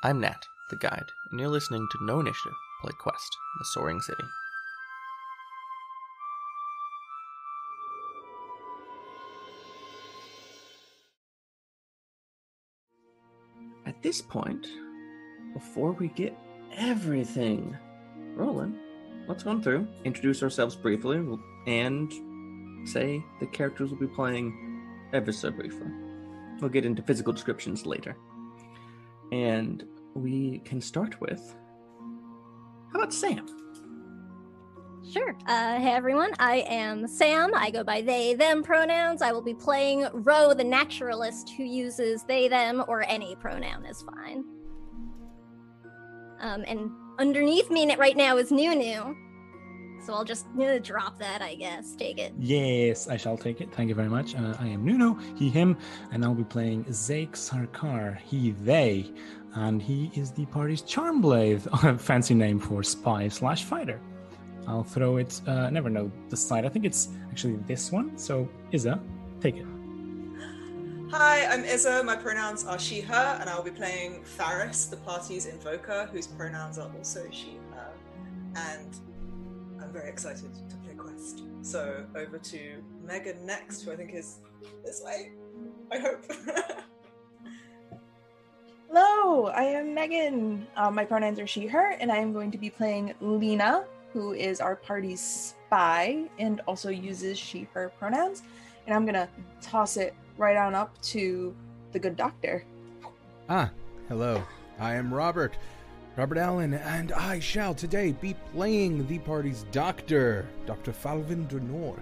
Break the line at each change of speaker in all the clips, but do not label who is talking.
I'm Nat, the guide, and you're listening to No Initiative Play Quest, the Soaring City. At this point, before we get everything rolling, let's run through, introduce ourselves briefly, and say the characters we'll be playing ever so briefly. We'll get into physical descriptions later. And we can start with how about Sam?
Sure. Uh, hey everyone, I am Sam. I go by they, them pronouns. I will be playing Ro, the naturalist who uses they, them, or any pronoun is fine. Um, and underneath me right now is Nunu. So I'll just uh, drop that, I guess. Take it.
Yes, I shall take it. Thank you very much. Uh, I am Nuno, he, him, and I'll be playing Zake Sarkar, he, they, and he is the party's Charmblade, a fancy name for spy slash fighter. I'll throw it. Uh, never know the side. I think it's actually this one. So Iza, take it.
Hi, I'm Iza. My pronouns are she, her, and I'll be playing Faris, the party's invoker, whose pronouns are also she, her. And I'm very excited to play Quest. So over to Megan next, who I think is this way. I hope.
Hello, I am Megan. Um, my pronouns are she, her, and I am going to be playing Lena, who is our party's spy and also uses she, her pronouns. And I'm going to toss it right on up to the good doctor.
Ah, hello. I am Robert. Robert Allen, and I shall today be playing the party's doctor, Dr. Falvin Denor.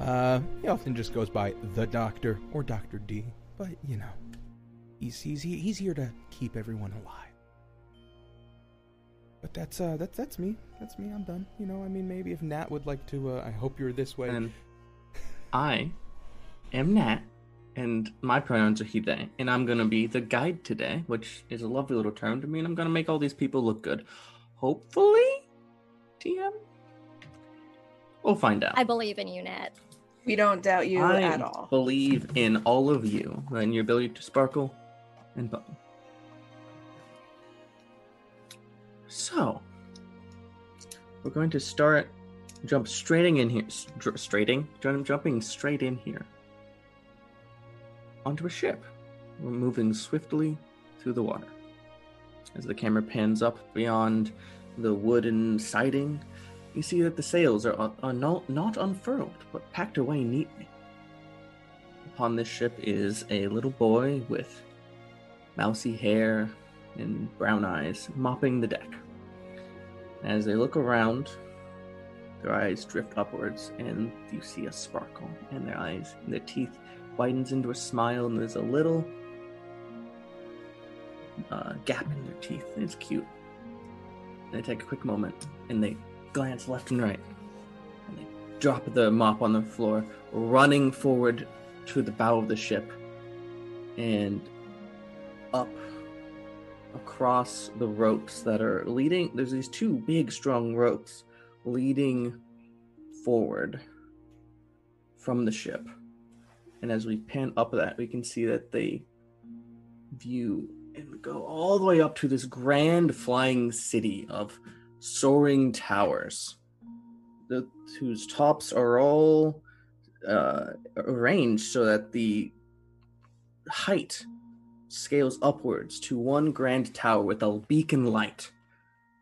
Uh, he often just goes by the doctor or Dr. D, but you know, he's he's he's here to keep everyone alive. But that's uh that's that's me. That's me. I'm done. You know, I mean, maybe if Nat would like to, uh, I hope you're this way.
And I am Nat, and my pronouns are he, they, and I'm gonna be the guide today, which is a lovely little term to me, and I'm gonna make all these people look good. Hopefully, TM. We'll find out.
I believe in you, Nat.
We don't doubt you
I
at all.
believe in all of you and your ability to sparkle and bubble. So, we're going to start jump straighting in here, str- straighting, jumping straight in here onto a ship. Moving swiftly through the water. As the camera pans up beyond the wooden siding, you see that the sails are, uh, are not, not unfurled, but packed away neatly. Upon this ship is a little boy with mousy hair and brown eyes mopping the deck. As they look around, their eyes drift upwards, and you see a sparkle in their eyes, and their teeth widens into a smile, and there's a little uh, gap in their teeth. It's cute. They take a quick moment, and they glance left and right, and they drop the mop on the floor, running forward to the bow of the ship, and up across the ropes that are leading. There's these two big, strong ropes leading forward from the ship. And as we pan up that, we can see that they view and go all the way up to this grand flying city of soaring towers, the, whose tops are all uh, arranged so that the height scales upwards to one grand tower with a beacon light.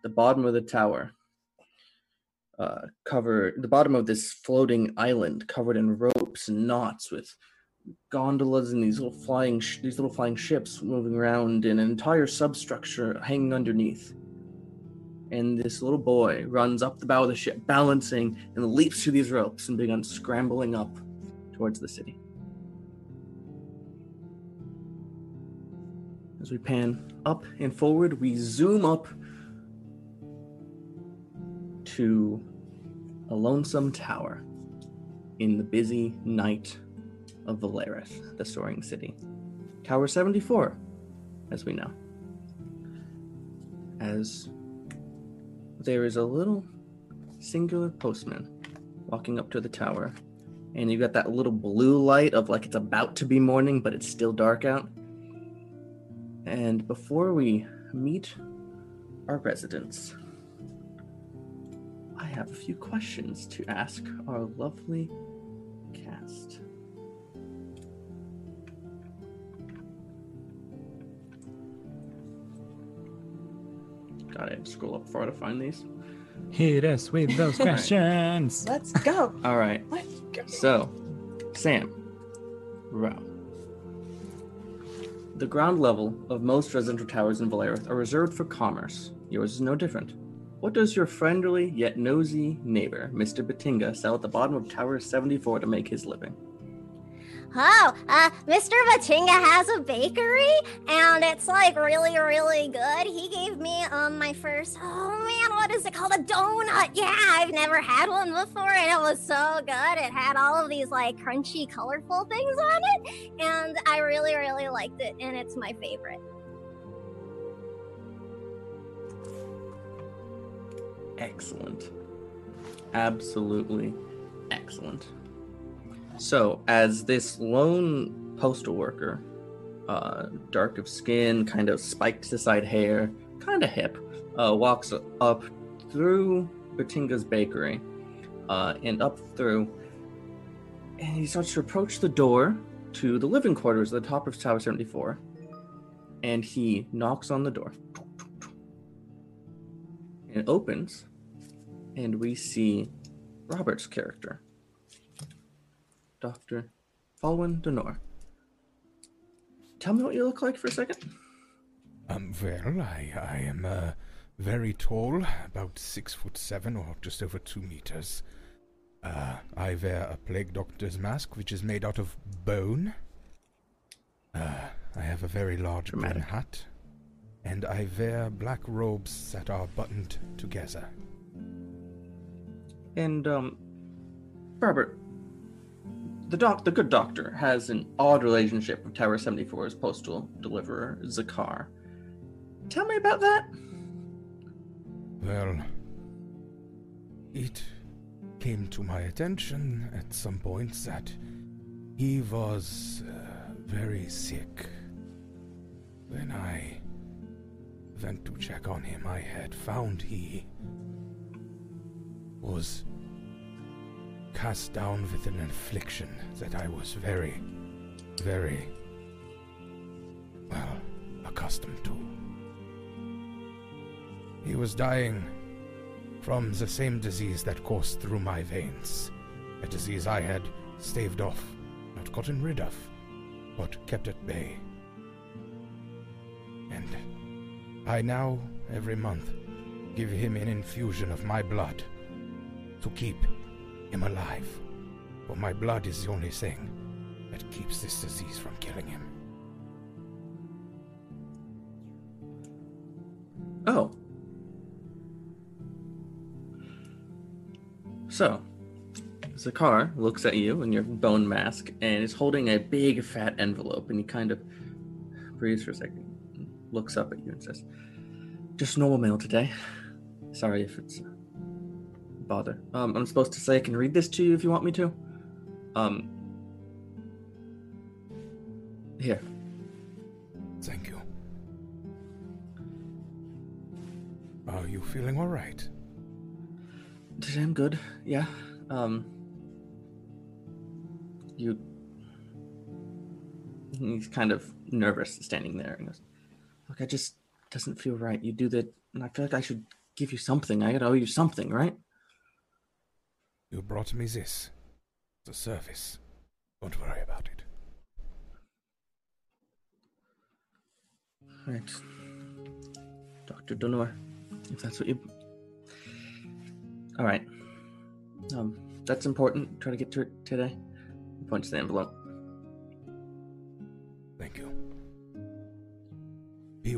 The bottom of the tower, uh, covered the bottom of this floating island, covered in ropes and knots, with gondolas and these little flying sh- these little flying ships moving around, and an entire substructure hanging underneath. And this little boy runs up the bow of the ship, balancing, and leaps through these ropes and begins scrambling up towards the city. As we pan up and forward, we zoom up to a lonesome tower in the busy night of Valerith, the soaring city. Tower 74, as we know. As there is a little singular postman walking up to the tower, and you've got that little blue light of like it's about to be morning, but it's still dark out. And before we meet our residents, I have a few questions to ask our lovely cast. Got it. Scroll up far to find these.
Hit us with those questions.
Let's go.
All right.
Let's go.
So, Sam, Ro. The ground level of most residential towers in Valerith are reserved for commerce. Yours is no different. What does your friendly yet nosy neighbor, Mr. Batinga, sell at the bottom of Tower 74 to make his living?
Oh, uh, Mr. Batinga has a bakery, and it's like really, really good. He gave me um my first. Oh man, what is it called? A donut. Yeah, I've never had one before, and it was so good. It had all of these like crunchy, colorful things on it, and I really, really liked it, and it's my favorite.
Excellent. Absolutely excellent. So, as this lone postal worker, uh, dark of skin, kind of spiked to side hair, kind of hip, uh, walks up through Batinga's bakery uh, and up through, and he starts to approach the door to the living quarters at the top of Tower 74. And he knocks on the door. And it opens, and we see Robert's character, Dr. Falwin Denor. Tell me what you look like for a second.
Um, well, I, I am uh, very tall, about six foot seven or just over two meters. Uh, I wear a plague doctor's mask, which is made out of bone. Uh, I have a very large
Dramatic.
hat, and I wear black robes that are buttoned together.
And um, Robert, the doc, the good doctor, has an odd relationship with Tower 74's postal deliverer, Zakar. Tell me about that.
Well, it came to my attention at some point that he was uh, very sick. When I went to check on him, I had found he was cast down with an affliction that I was very, very, well, accustomed to. He was dying from the same disease that coursed through my veins. A disease I had staved off, not gotten rid of, but kept at bay. I now, every month, give him an infusion of my blood to keep him alive. For my blood is the only thing that keeps this disease from killing him.
Oh. So, Zakar looks at you in your bone mask and is holding a big fat envelope, and he kind of breathes for a second, looks up at you, and says, "Just normal mail today. Sorry if it's bother. Um, I'm supposed to say I can read this to you if you want me to. Um, here.
Thank you. Are you feeling all right?
Today I'm good. Yeah. Um. You. He's kind of nervous standing there and goes, Look, I just doesn't feel right. You do that, and I feel like I should give you something. I gotta owe you something, right?
You brought me this. The service. Don't worry about it.
Right. Dr. Donor, if that's what you. All right. Um, that's important. Try to get to it today. Punch the envelope.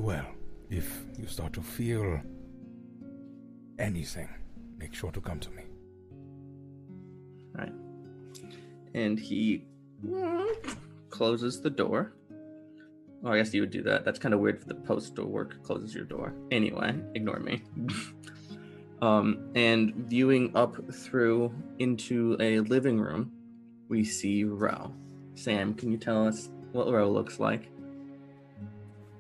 Well. If you start to feel anything, make sure to come to me.
Right. And he closes the door. Oh, I guess you would do that. That's kind of weird for the postal work closes your door. Anyway, ignore me. um, and viewing up through into a living room, we see Ro. Sam, can you tell us what Ro looks like?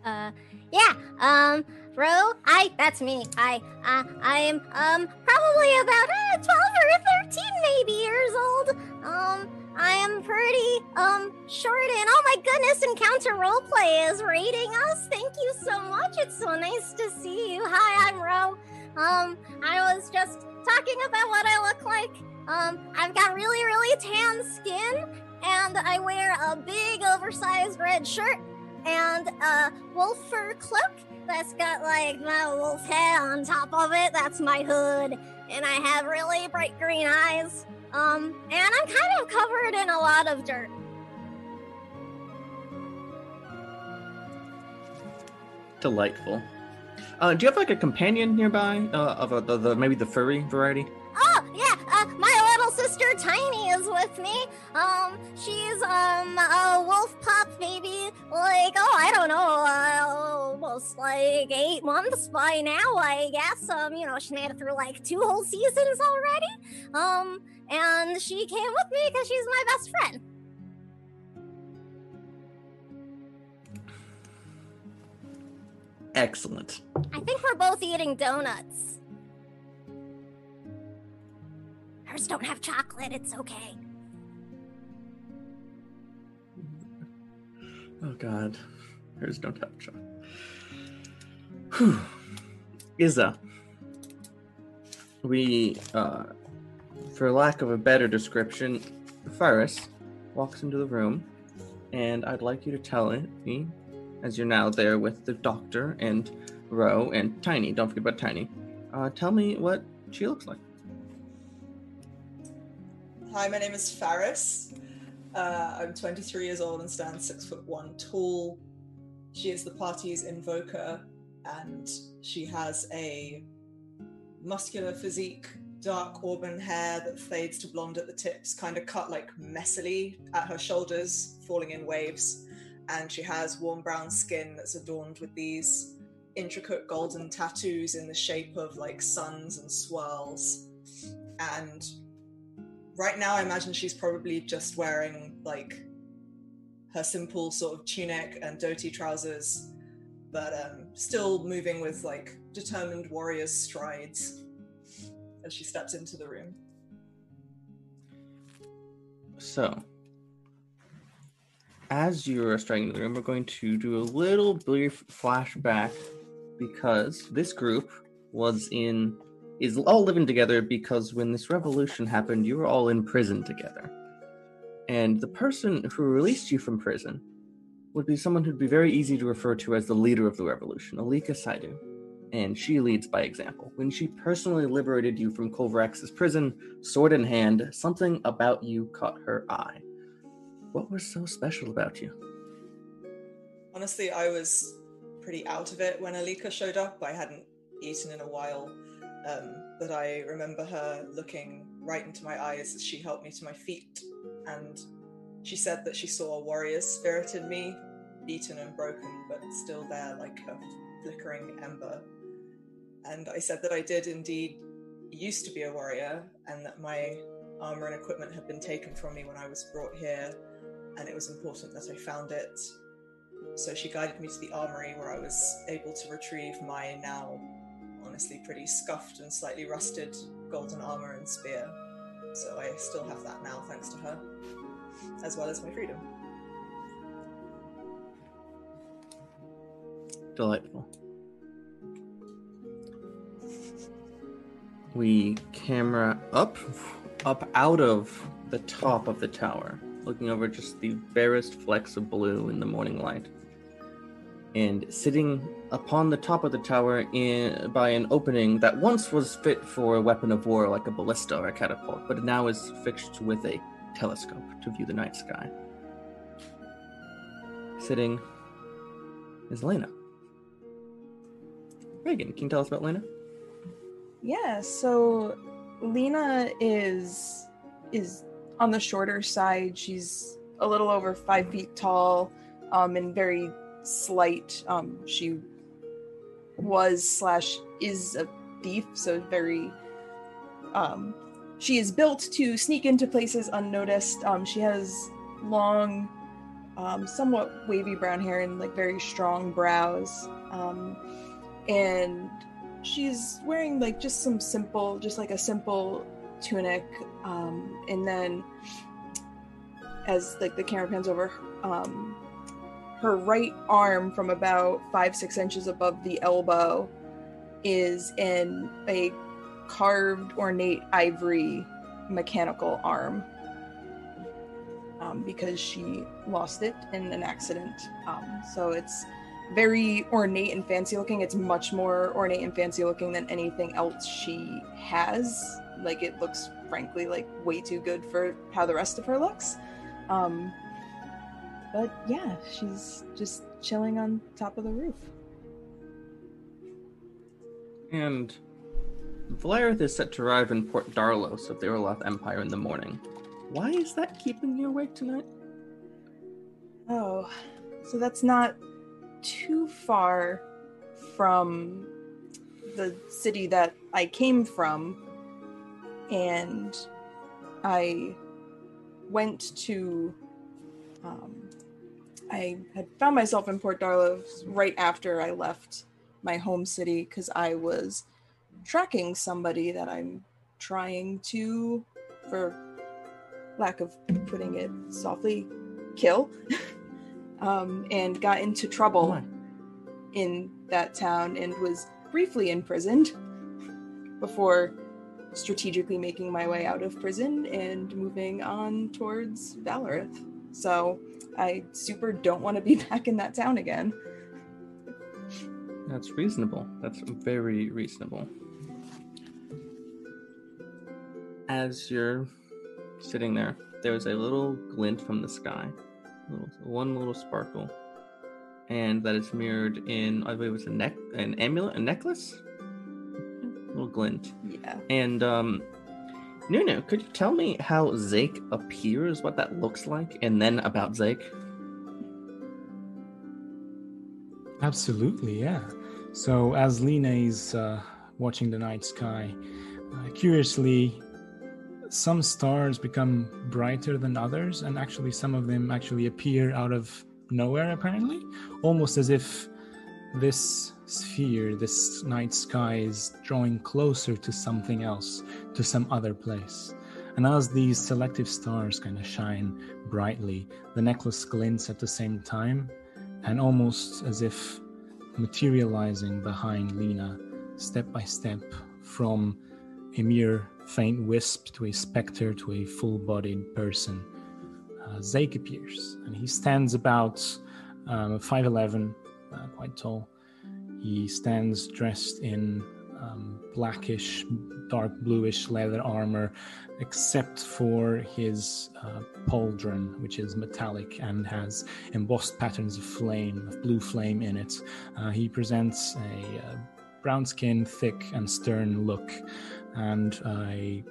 Uh, yeah. Um, Ro, I, that's me. I, uh, I am, um, probably about uh, 12 or 13 maybe years old. Um, I am pretty, um, short and oh my goodness, Encounter Roleplay is rating us. Thank you so much. It's so nice to see you. Hi, I'm Ro. Um, I was just talking about what I look like. Um, I've got really, really tan skin, and I wear a big, oversized red shirt and a wolf fur cloak that's got like my wolf head on top of it. That's my hood, and I have really bright green eyes. Um, and I'm kind of covered in a lot of dirt.
Delightful. Uh, do you have like a companion nearby uh, of a, the, the maybe the furry variety?
Oh yeah, uh, my sister Tiny is with me. Um, she's um a wolf pup, maybe like oh I don't know, uh, almost like eight months by now, I guess. Um, you know she made it through like two whole seasons already. Um, and she came with me because she's my best friend.
Excellent.
I think we're both eating donuts. Don't have chocolate. It's okay.
Oh God, hers don't have chocolate. Whew. Iza, we, uh, for lack of a better description, Faris walks into the room, and I'd like you to tell me, as you're now there with the doctor and Ro and Tiny. Don't forget about Tiny. Uh, tell me what she looks like.
Hi, my name is Faris. Uh, I'm 23 years old and stand six foot one tall. She is the party's invoker, and she has a muscular physique, dark auburn hair that fades to blonde at the tips, kind of cut like messily at her shoulders, falling in waves. And she has warm brown skin that's adorned with these intricate golden tattoos in the shape of like suns and swirls. And right now, I imagine she's probably just wearing like her simple sort of tunic and dhoti trousers, but um, still moving with like determined warrior's strides as she steps into the room.
So, as you are starting the room, we're going to do a little brief flashback because this group was in is all living together because when this revolution happened, you were all in prison together. And the person who released you from prison would be someone who'd be very easy to refer to as the leader of the revolution, Alika Saidu. And she leads by example. When she personally liberated you from Colverax's prison, sword in hand, something about you caught her eye. What was so special about you?
Honestly, I was pretty out of it when Alika showed up. I hadn't eaten in a while. Um, but I remember her looking right into my eyes as she helped me to my feet. And she said that she saw a warrior's spirit in me, beaten and broken, but still there like a flickering ember. And I said that I did indeed used to be a warrior, and that my armor and equipment had been taken from me when I was brought here, and it was important that I found it. So she guided me to the armory where I was able to retrieve my now honestly pretty scuffed and slightly rusted golden armor and spear. So I still have that now thanks to her, as well as my freedom.
Delightful. We camera up, up out of the top of the tower, looking over just the barest flecks of blue in the morning light. And sitting upon the top of the tower in by an opening that once was fit for a weapon of war like a ballista or a catapult, but now is fixed with a telescope to view the night sky. Sitting is Lena. Reagan, can you tell us about Lena?
Yeah, so Lena is is on the shorter side. She's a little over five feet tall, um, and very slight. Um, she was slash is a thief, so very. Um, she is built to sneak into places unnoticed. Um, she has long, um, somewhat wavy brown hair and like very strong brows. Um, and she's wearing like just some simple, just like a simple tunic. Um, and then as like the camera pans over, um, her right arm from about five, six inches above the elbow is in a carved ornate ivory mechanical arm um, because she lost it in an accident. Um, so it's very ornate and fancy looking. It's much more ornate and fancy looking than anything else she has. Like it looks, frankly, like way too good for how the rest of her looks. Um, but yeah, she's just chilling on top of the roof.
And Valerith is set to arrive in Port Darlos of the Orloth Empire in the morning. Why is that keeping you awake tonight?
Oh, so that's not too far from the city that I came from. And I went to. Um, I had found myself in Port Darlos right after I left my home city because I was tracking somebody that I'm trying to, for lack of putting it softly, kill, um, and got into trouble in that town and was briefly imprisoned before strategically making my way out of prison and moving on towards Valerith. So I super don't want to be back in that town again.
That's reasonable. That's very reasonable. As you're sitting there, there's a little glint from the sky, little, one little sparkle, and that is mirrored in I believe it was a neck, an amulet, a necklace, a little glint.
Yeah.
And um, Nunu, could you tell me how Zake appears, what that looks like, and then about Zake?
Absolutely, yeah. So as Lena is uh, watching the night sky, uh, curiously, some stars become brighter than others, and actually, some of them actually appear out of nowhere, apparently, almost as if this sphere, this night sky, is drawing closer to something else, to some other place. And as these selective stars kind of shine brightly, the necklace glints at the same time, and almost as if materializing behind Lena, step by step, from a mere faint wisp to a specter to a full bodied person. Uh, Zake appears, and he stands about um, 5'11, uh, quite tall. He stands dressed in um, blackish, dark bluish leather armor, except for his uh, pauldron, which is metallic and has embossed patterns of flame, of blue flame in it. Uh, he presents a uh, brown skin, thick and stern look, and a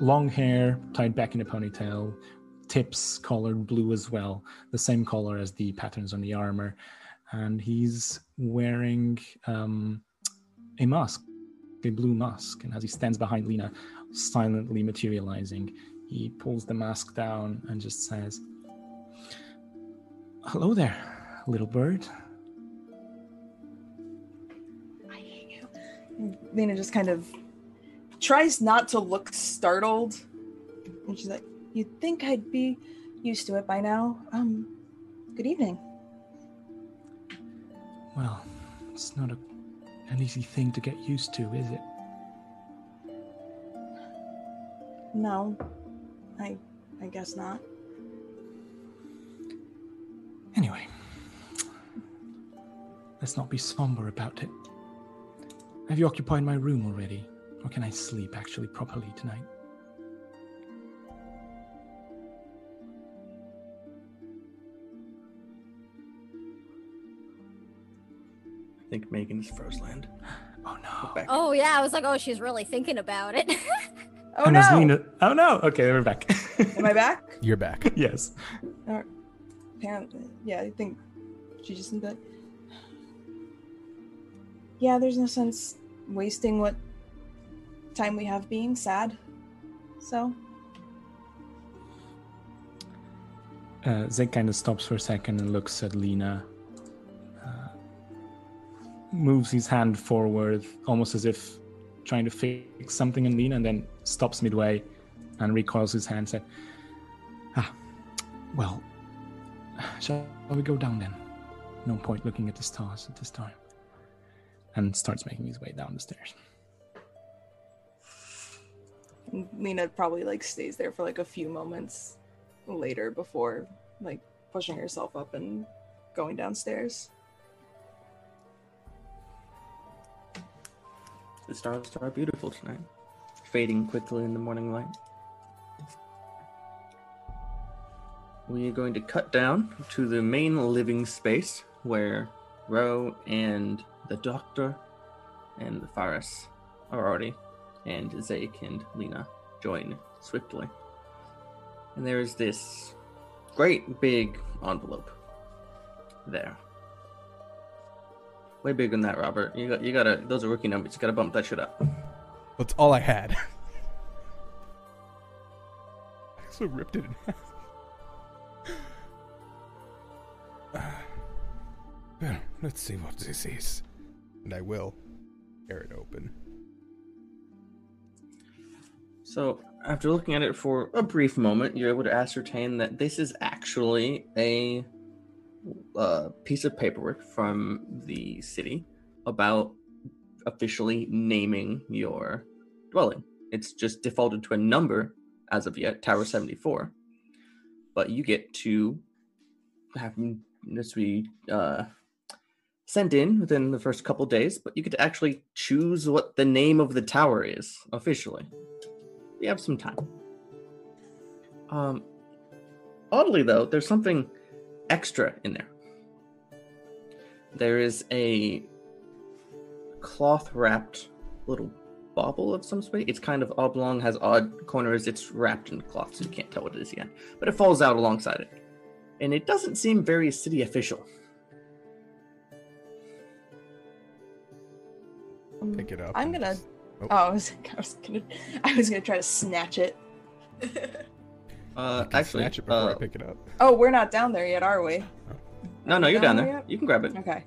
long hair tied back in a ponytail, tips colored blue as well, the same color as the patterns on the armor. And he's wearing um, a mask, a blue mask. And as he stands behind Lena, silently materializing, he pulls the mask down and just says, Hello there, little bird.
Lena just kind of tries not to look startled. And she's like, You'd think I'd be used to it by now. Um, good evening.
Well, it's not a, an easy thing to get used to, is it?
No, I I guess not.
Anyway, let's not be somber about it. Have you occupied my room already? Or can I sleep actually properly tonight?
Think Megan is Frozeland.
Oh no.
Oh yeah, I was like, oh, she's really thinking about it.
Oh
and
no!
as Lena- oh no. Okay, we're back.
Am I back?
You're back.
yes.
Apparently, yeah. I think she just like, yeah. There's no sense wasting what time we have being sad. So
Uh, Zeke kind of stops for a second and looks at Lena. Moves his hand forward, almost as if trying to fix something in Lena, and then stops midway and recoils his hand. Said, "Ah, well, shall we go down then? No point looking at the stars at this time." And starts making his way down the stairs.
And Lena probably like stays there for like a few moments later before like pushing herself up and going downstairs.
The stars are beautiful tonight, fading quickly in the morning light. We are going to cut down to the main living space where Ro and the Doctor and the Faris are already, and Zake and Lena join swiftly. And there's this great big envelope there. Way bigger than that, Robert. You got, you gotta. Those are rookie numbers. You gotta bump that shit up.
That's all I had. I also ripped it in half. well, let's see what this is. And I will tear it open.
So, after looking at it for a brief moment, you're able to ascertain that this is actually a uh, piece of paperwork from the city about officially naming your dwelling. It's just defaulted to a number as of yet, Tower 74. But you get to have this be uh, sent in within the first couple days, but you get to actually choose what the name of the tower is officially. We have some time. Um, oddly though, there's something extra in there. There is a cloth wrapped little bauble of some sort. It's kind of oblong, has odd corners. It's wrapped in cloth, so you can't tell what it is yet. But it falls out alongside it. And it doesn't seem very city official.
Um,
Pick it up.
I'm gonna.
just-
Oh, I was, I was gonna. I was gonna try to snatch it.
Uh, actually,
snatch it before I
uh,
pick it up.
Oh, we're not down there yet, are we?
no, no, you're down
Down
there.
yet?
You can grab it.
Okay.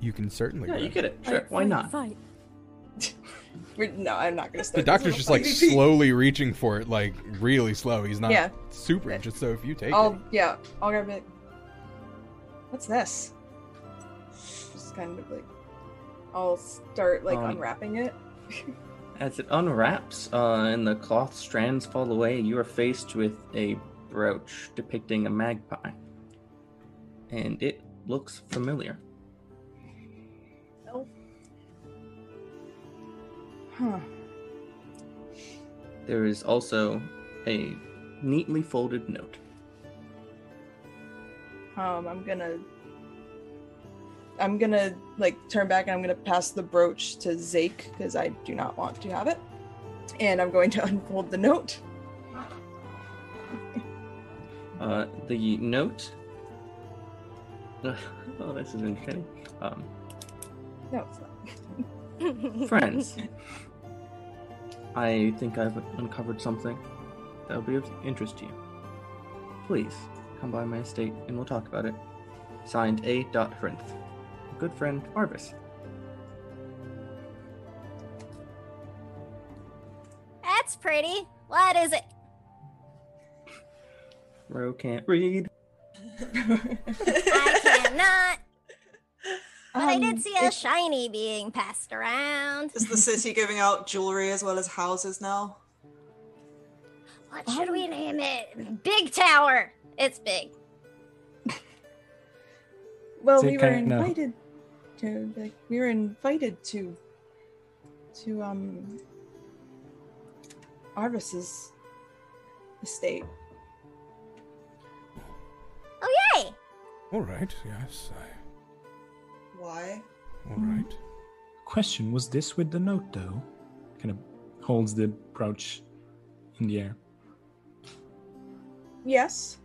You can certainly.
Yeah,
grab
you get it. Sure, why not?
Fight.
We're, no, I'm not gonna.
The doctor's just like slowly reaching for it, like really slow. He's not
Yeah.
super interested. So if you take
I'll
it,
yeah. I'll grab it. What's this? Just kind of like. I'll start like
Um,
unwrapping it.
As it unwraps uh, and the cloth strands fall away, you are faced with a brooch depicting a magpie. And it looks familiar.
Oh. Huh.
There is also a neatly folded note.
Um, I'm gonna. I'm gonna like turn back and I'm gonna pass the brooch to Zake because I do not want to have it, and I'm going to unfold the note.
Uh, the note. oh, this is interesting. Um,
No, it's not.
friends, I think I've uncovered something that will be of interest to you. Please come by my estate and we'll talk about it. Signed A. Dot Hrinth. Good friend Arvis.
That's pretty. What is it?
Ro can't read.
I cannot. But I did
Um,
see a shiny being passed around.
Is the city giving out jewelry as well as houses now?
What should we name it? Big Tower. It's big.
Well,
Zake
we were
kinda-
invited to. Like, we were invited to. To um. Arvis's estate.
Oh yay!
all right. Yes. I,
Why?
all right.
Question Was this with the note, though? Kind of holds the brooch in the air.
Yes.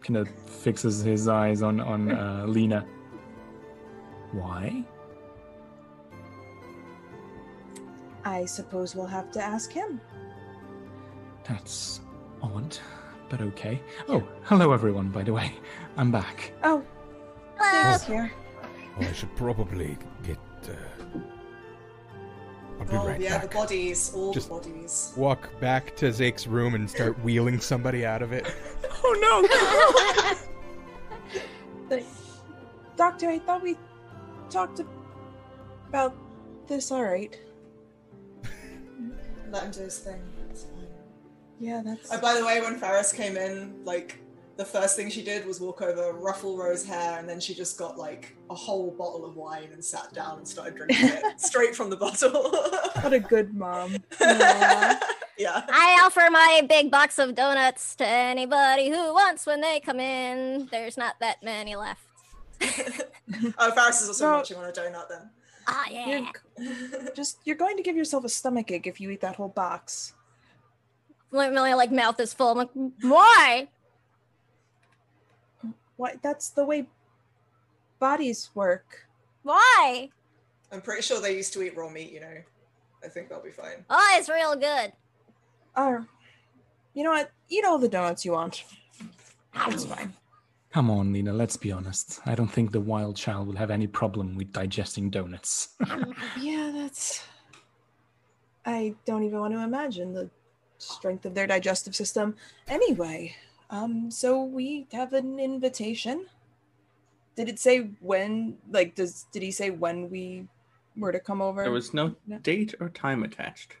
Kind of fixes his eyes on, on uh, Lena. Why?
I suppose we'll have to ask him.
That's odd. but okay. Oh, hello everyone, by the way. I'm back.
Oh,
Hello.
thanks here.
Oh, I should probably get. Uh... I'll be
oh
right
yeah,
back.
the bodies, all
Just-
the bodies.
Walk back to Zake's room and start wheeling somebody out of it.
Oh
no! Doctor, I thought we talked about this alright.
Let him do his thing. It's fine.
Yeah, that's.
Oh, by the way, when Faris came in, like the first thing she did was walk over, ruffle Ro's hair, and then she just got like a whole bottle of wine and sat down and started drinking it straight from the bottle.
What a good mom. Aw.
yeah.
I offer my big box of donuts to anybody who wants when they come in. There's not that many left.
Oh, Faris is also
No.
watching on a donut then.
Ah, yeah.
You're just you're going to give yourself a stomach ache if you eat that whole box.
My, my like mouth is full. I'm like, why?
Why? That's the way bodies work.
Why?
I'm pretty sure they used to eat raw meat, you know. I think they'll be fine.
Oh, it's real good.
Uh, you know what? Eat all the donuts you want. It's fine.
Come on, Nina, let's be honest. I don't think the wild child will have any problem with digesting donuts.
Yeah, that's. I don't even want to imagine the strength of their digestive system. Anyway, um, so we have an invitation. Did it say when? Like, does did he say when we were to come over?
There was no
No.
date or time attached.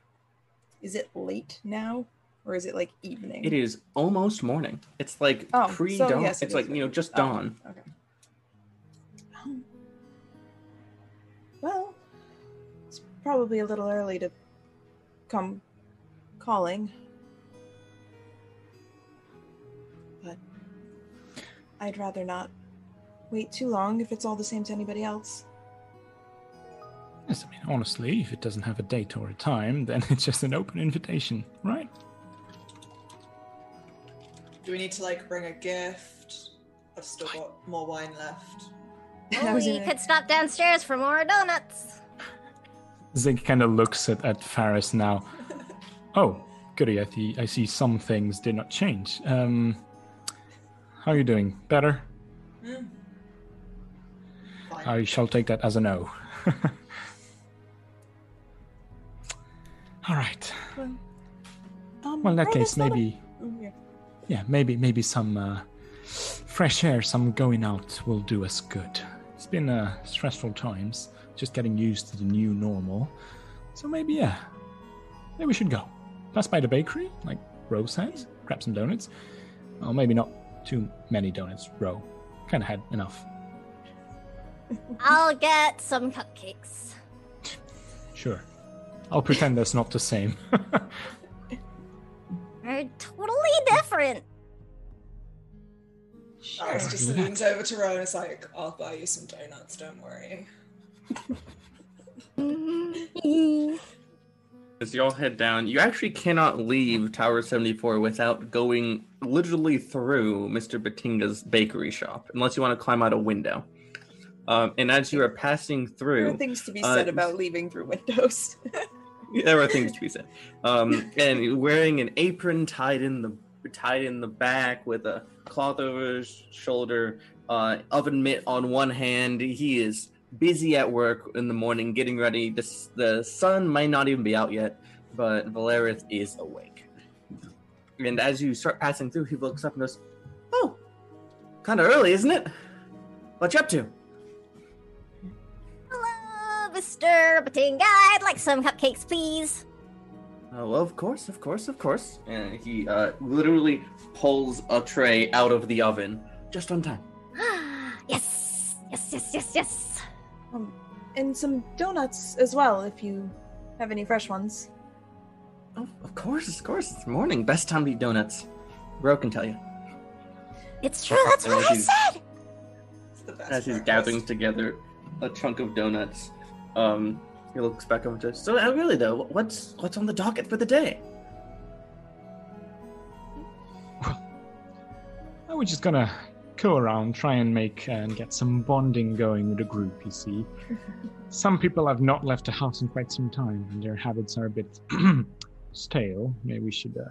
Is it late now, or is it like evening?
It is almost morning. It's like
Oh,
pre dawn.
yes, it
it's
is
like, you know, just
Oh,
dawn.
Okay. Um, Well, it's probably a little early to come calling. But I'd rather not wait too long if it's all the same to anybody else.
yes, I mean, honestly, if it doesn't have a date or a time, then it's just an open invitation, right?
Do we need to like bring a gift? I've still got more wine left.
Oh,
was
we could stop downstairs for more donuts.
Zig kind of looks at, at Faris now. Oh, goody, I, see- I see some things did not change. Um, how are you doing? Better?
Fine.
I shall take that as a no. All right.
Um,
Well, in that case,
it's a-
maybe,
yeah.
maybe, maybe some uh, fresh air, some going out will do us good. It's been uh, stressful times, just getting used to the new normal. So maybe, yeah, maybe we should go. Pass by the bakery, like Rose has, grab some donuts. Well, maybe not too many donuts, Ro. Kind of had enough.
I'll get some cupcakes.
Sure. I'll pretend that's not the same.
They're totally different.
Faris just leans over to Ro and is like, I'll buy you some donuts, don't worry.
As you all head down, you actually cannot leave Tower 74 without going literally through Mr. Batinga's bakery shop, unless you want to climb out a window. Um, and as you are passing
There
through,
are things to be
uh,
said about leaving through windows.
there are things to be said. Um, and wearing an apron tied in the tied in the back with a cloth over his shoulder, uh, oven mitt on one hand. He is busy at work in the morning, getting ready. The, the sun might not even be out yet, but Valerith is awake. And as you start passing through, he looks up and goes, "Oh, kind of early, isn't it? What you up to?"
Hello, Mr. Batinga. I'd like some cupcakes, please.
Oh, well, of course, of course, of course. And he uh, literally pulls a tray out of the oven just on time.
yes, yes, yes, yes, yes.
um, and some donuts as well, if you have any fresh ones.
Oh, of course, of course. It's morning. Best time to eat donuts. Bro can tell you.
It's true. That's what
as
I said.
It's the.
As he's gathering together a chunk of donuts, um, he looks back over to us. So, uh, really though, what's what's on the docket for the day?
I was just gonna go around, try and make uh, and get some bonding going with the group. You see, some people have not left the house in quite some time, and their habits are a bit stale. Maybe we should uh,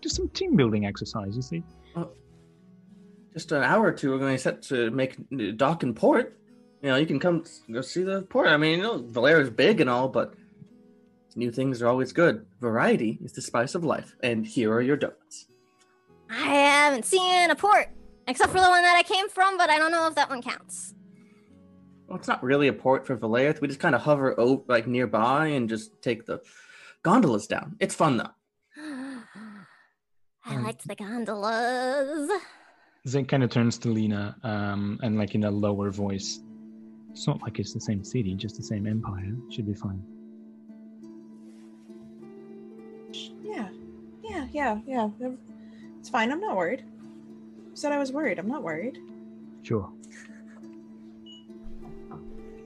do some team building exercise. You see,
Just an hour or two, we're going to set to make uh, dock and port. You know, you can come go see the port. I mean, you know, Valerith's big and all, but new things are always good. Variety is the spice of life, and here are your donuts.
I haven't seen a port except for the one that I came from, but I don't know if that one counts.
Well, it's not really a port for Valera. We just kind of hover over, like nearby and just take the gondolas down. It's fun though.
I
Um,
liked the gondolas.
Zane kind of turns to Lena um, and, like, in a lower voice. It's not like it's the same city, just the same empire. Should be fine.
Yeah, yeah, yeah, yeah. It's fine. I'm not worried. You said I was worried. I'm not worried.
Sure.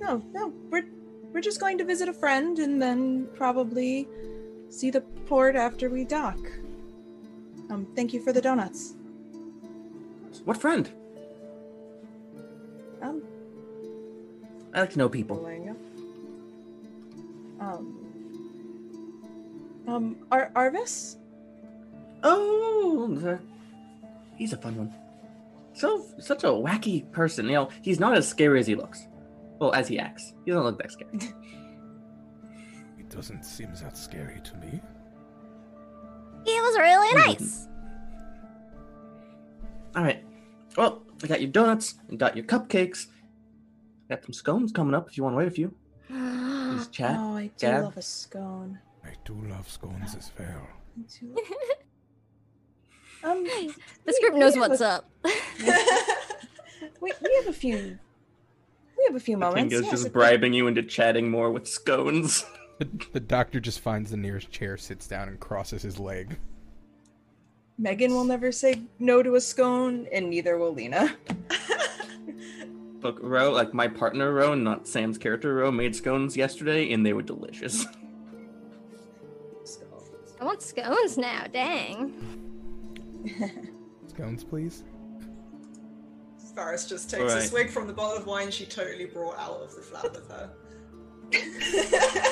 No, no. We're we're just going to visit a friend and then probably see the port after we dock. Um, thank you for the donuts.
What friend?
Um,
I like to know people.
Um, um, Ar- Arvis?
Oh, the- he's a fun one. So such a wacky person. You know, he's not as scary as he looks. Well, as he acts, he doesn't look that scary.
It doesn't seem that scary to me.
He was really nice.
All right. Well, I got your donuts and got your cupcakes. Got some scones coming up if you want to wait a few. Please chat.
oh, I do
Gab.
love a scone.
I do love scones as well.
Um,
This group knows what's
a-
up.
We, we have a few. We have a few moments.
Kingo's
yes,
just bribing you into chatting more with scones.
The, the doctor just finds the nearest chair, sits down, and crosses his leg.
Megan will never say no to a scone, and neither will Lena.
Look, Ro, like my partner Ro, not Sam's character Ro, made scones yesterday and they were delicious.
I want scones now, dang.
Scones, please.
Faris just takes a swig from the bottle of wine she totally brought out of the flat with her.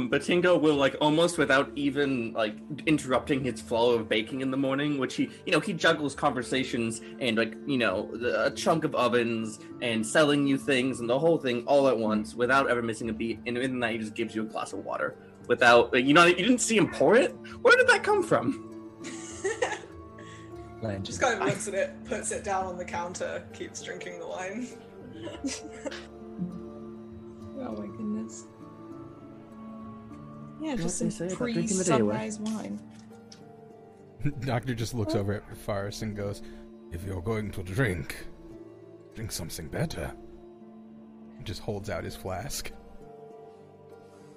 Um, but Tingo will like almost without even like interrupting his flow of baking in the morning, which he, you know, he juggles conversations and like you know a chunk of ovens and selling you things and the whole thing all at once without ever missing a beat. And in that, he just gives you a glass of water without, like, you know, you didn't see him pour it. Where did that come from?
Legend.
Just kind of looks at it, puts it down on the counter, keeps drinking the wine.
Oh my goodness. Yeah, just
they
some
say about drinking the day away. Eh?
pre-sunrise wine.
Doctor just looks oh. over at Faris and goes, If you're going to drink, drink something better. And just holds out his flask.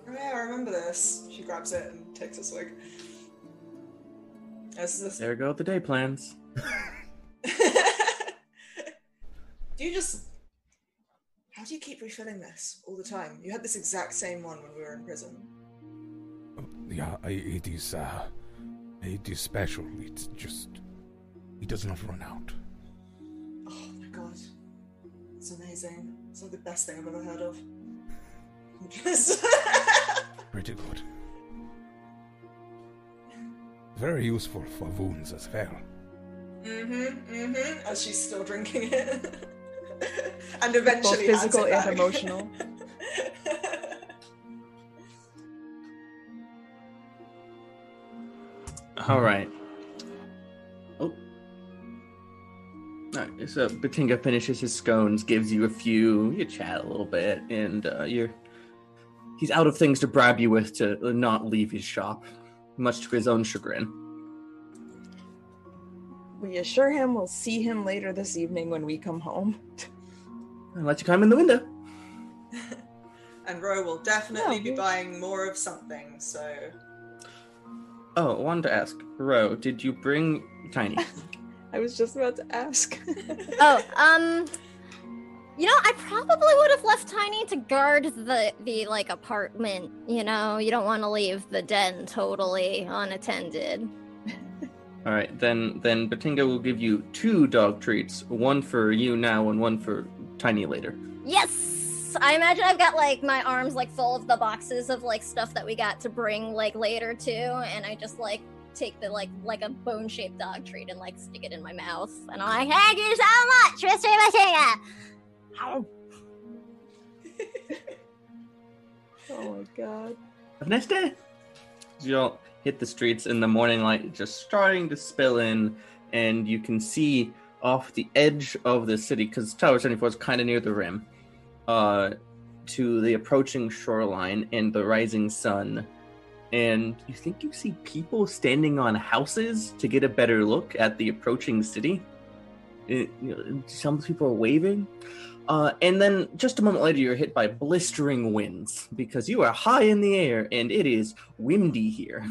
Oh yeah, I remember this. She grabs it and takes a swig. This is
There go the day plans.
do you just how do you keep refilling this all the time? You had this exact same one when we were in prison.
Yeah, it is, uh, it is special. It's just, it does not run out.
Oh my god. It's amazing. It's like the best thing I've ever heard of. Just-
Pretty good. Very useful for wounds as well.
mm-hmm, mm-hmm. As she's still drinking it. and eventually
Both
adds
physical
it
and emotional.
All right. Oh. All right, so Batinga finishes his scones, gives you a few, you chat a little bit, and uh, you're he's out of things to bribe you with to not leave his shop, much to his own chagrin.
We assure him we'll see him later this evening when we come home.
I'll let you climb in the window.
and Ro will definitely
Yeah,
be
we-
buying more of something, so
Oh, I wanted to ask, Ro, did you bring Tiny?
I was just about to ask.
Oh, um, you know, I probably would have left Tiny to guard the the like apartment. You know, you don't want to leave the den totally unattended.
All right, then then Batinga will give you two dog treats, one for you now and one for Tiny later.
Yes, I imagine I've got like my arms like full of the boxes of like stuff that we got to bring like later too, and I just like take the like like a bone shaped dog treat and like stick it in my mouth, and I'm like, "Thank you so much, Mr. Matinga."
Oh my god.
Have a nice day. You all hit the streets, in the morning light just starting to spill in, and you can see off the edge of the city, because Tower 74 is kind of near the rim, uh, to the approaching shoreline and the rising sun. And you think you see people standing on houses to get a better look at the approaching city. It- you know, some people are waving. Uh, and then just a moment later, you're hit by blistering winds because you are high in the air and it is windy here.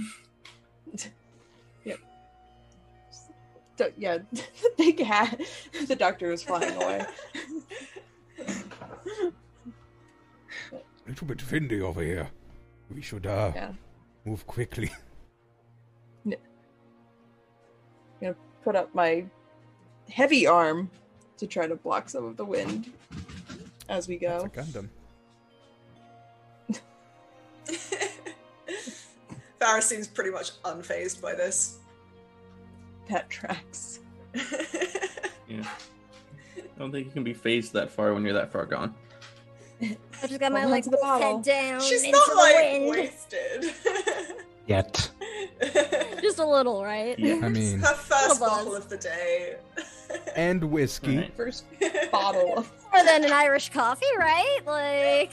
D- yeah, the big hat. The doctor is flying away.
A little bit windy over here. We should uh
Yeah.
move quickly.
gonna put up my heavy arm to try to block some of the wind as we
That's
go.
a Gundam.
Faris seems pretty much unfazed by this.
That tracks.
Yeah. I don't think you can be phased that far when you're that far gone.
I just got my
Hold
like
to the bottle.
head down
She's
into
not
the
like
wind.
wasted.
Yet.
Just a little, right?
Yeah.
I mean,
Her first
Little
bottle of the day.
and whiskey.
Right.
First bottle of
More than an Irish coffee, right? Like,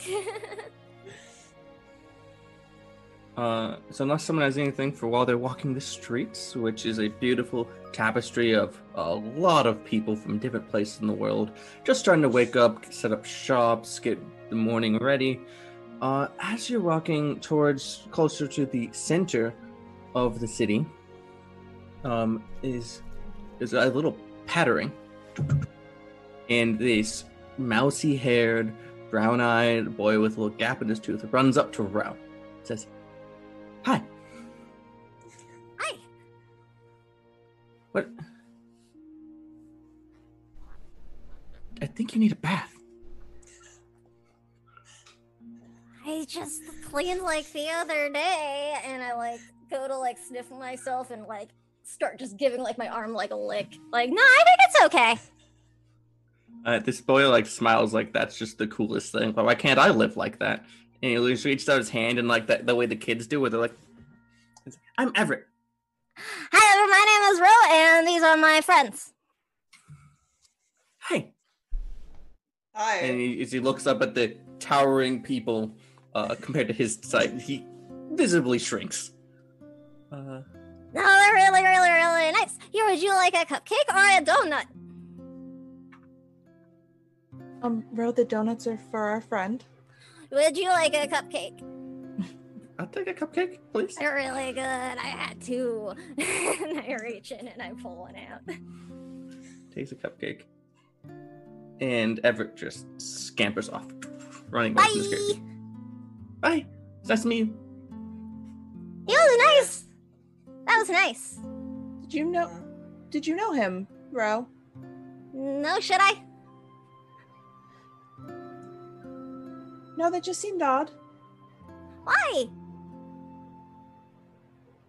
Uh, so unless someone has anything for while they're walking the streets, which is a beautiful tapestry of a lot of people from different places in the world, just starting to wake up, set up shops, get the morning ready. Uh, as you're walking towards closer to the center of the city, um, is is a little pattering, and this mousy-haired, brown-eyed boy with a little gap in his tooth runs up to Ro, says, "Hi,
hi.
what? I think you need a bath."
I just cleaned like the other day, and I like go to like sniff myself and like start just giving like my arm like a lick. Like, no, I think it's okay.
Uh, this boy like smiles like that's just the coolest thing. Like, why can't I live like that? And he just reaches out his hand and like that the way the kids do, where they're like, "I'm Everett."
Hi, my name is Ro, and these are my friends.
Hi.
Hi.
And he, as he looks up at the towering people uh, compared to his size, he visibly shrinks. Uh,
No, they're really, really, really nice. Here, would you like a cupcake or a donut?
um Ro, the donuts are for our friend.
Would you like a cupcake?
I'll take a cupcake, please.
They're really good. I had two. and I reach in and I pull one out.
Takes a cupcake. And Everett just scampers off, running away from the scary.
Bye.
Bye. It's nice to meet you.
He was nice. That was nice.
Did you know did you know him, Ro?
No, should I?
No, that just seemed odd.
Why?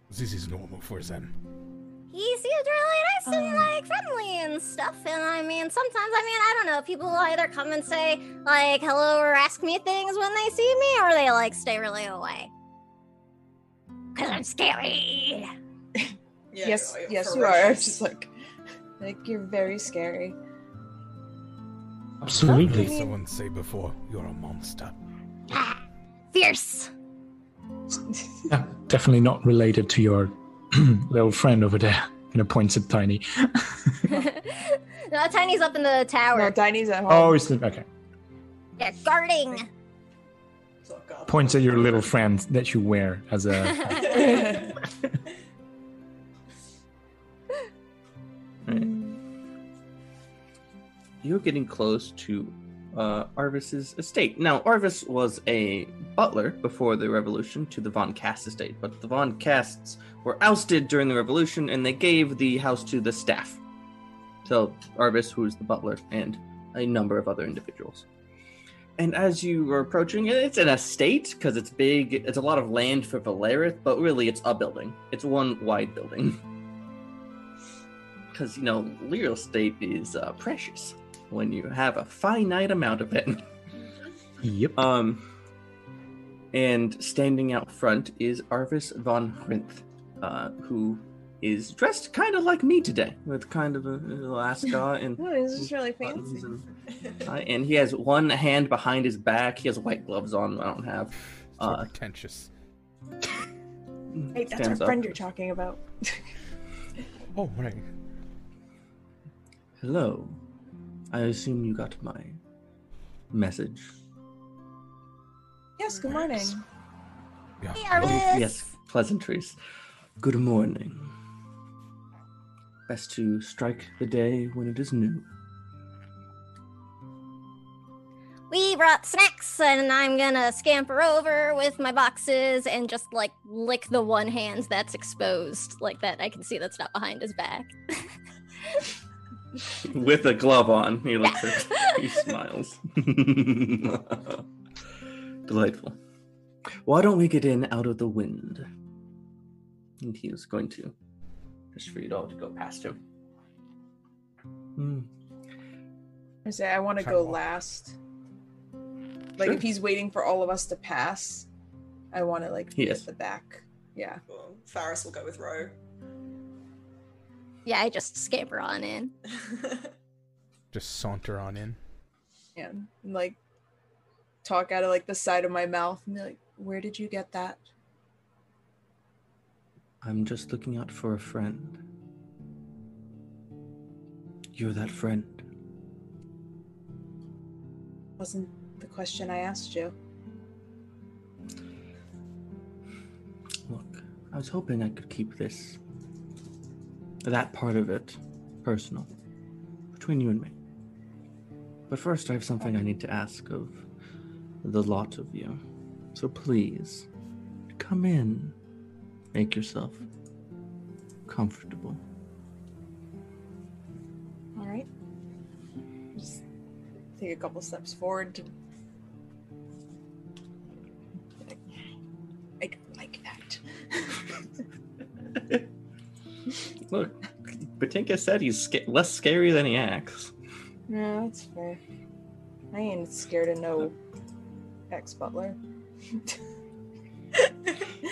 This is normal for them.
He seems really nice and
Um.
like friendly and stuff. And I mean, sometimes I mean, I don't know. People either come and say like hello or ask me things when they see me, or they like stay really away. Cause I'm scary.
Yeah,
yes,
you're
yes, you are.
ferocious.
Just like like you're very scary.
Absolutely.
Someone say before, you're a monster.
Ah, fierce.
Yeah, definitely not related to your little friend over there. You know, points at Tiny.
no, Tiny's up in the tower.
No, Tiny's at home.
Oh, it's the, okay.
They're guarding.
Points at your little friend that you wear as a.
Right. You're getting close to uh, Arvis's estate. Now, Arvis was a butler before the revolution to the Von Cast estate, but the Von Casts were ousted during the revolution, and they gave the house to the staff. So, Arvis, who's the butler, and a number of other individuals. and as you are approaching it, it's an estate because it's big. It's a lot of land for Valerith, but really it's a building. It's one wide building. Because, you know, real estate is uh, precious when you have a finite amount of it.
Yep.
Um, and standing out front is Arvis von Hrinth, uh, who is dressed kind of like me today, with kind of a, a little ascot and
Oh, this is really fancy.
and, uh, and he has one hand behind his back. He has white gloves on. I don't have.
So
Uh,
pretentious.
Hey, that's our
stands up.
friend you're talking about.
Oh, right.
Hello. I assume you got my message.
yes, good morning.
Yeah.
Hey,
Oh, yes, pleasantries. Good morning. Best to strike the day when it is new.
We brought snacks, and I'm gonna scamper over with my boxes and just like lick the one hand that's exposed, like that I can see that's not behind his back.
With a glove on, he looks at he smiles. Delightful. Why don't we get in out of the wind? And he is going to just for you all to go past him. Hmm.
I say I want to go
off.
last. Like
Sure.
if he's waiting for all of us to pass, I want to like be
Yes.
at the back. Yeah.
Well, Faris will go with Ro.
Yeah, I just scamper on in.
Just saunter on in.
Yeah. And, like talk out of like the side of my mouth and be like, "Where did you get that?"
I'm just looking out for a friend. You're that friend.
Wasn't the question I asked you.
Look, I was hoping I could keep this, that part of it, personal, between you and me. But first, I have something I need to ask of the lot of you. So please, come in. Make yourself comfortable.
All right. Just take a couple steps forward to. I don't like that.
Look, Batinga said he's sca- less scary than he acts.
no, that's fair. I ain't scared of no ex butler.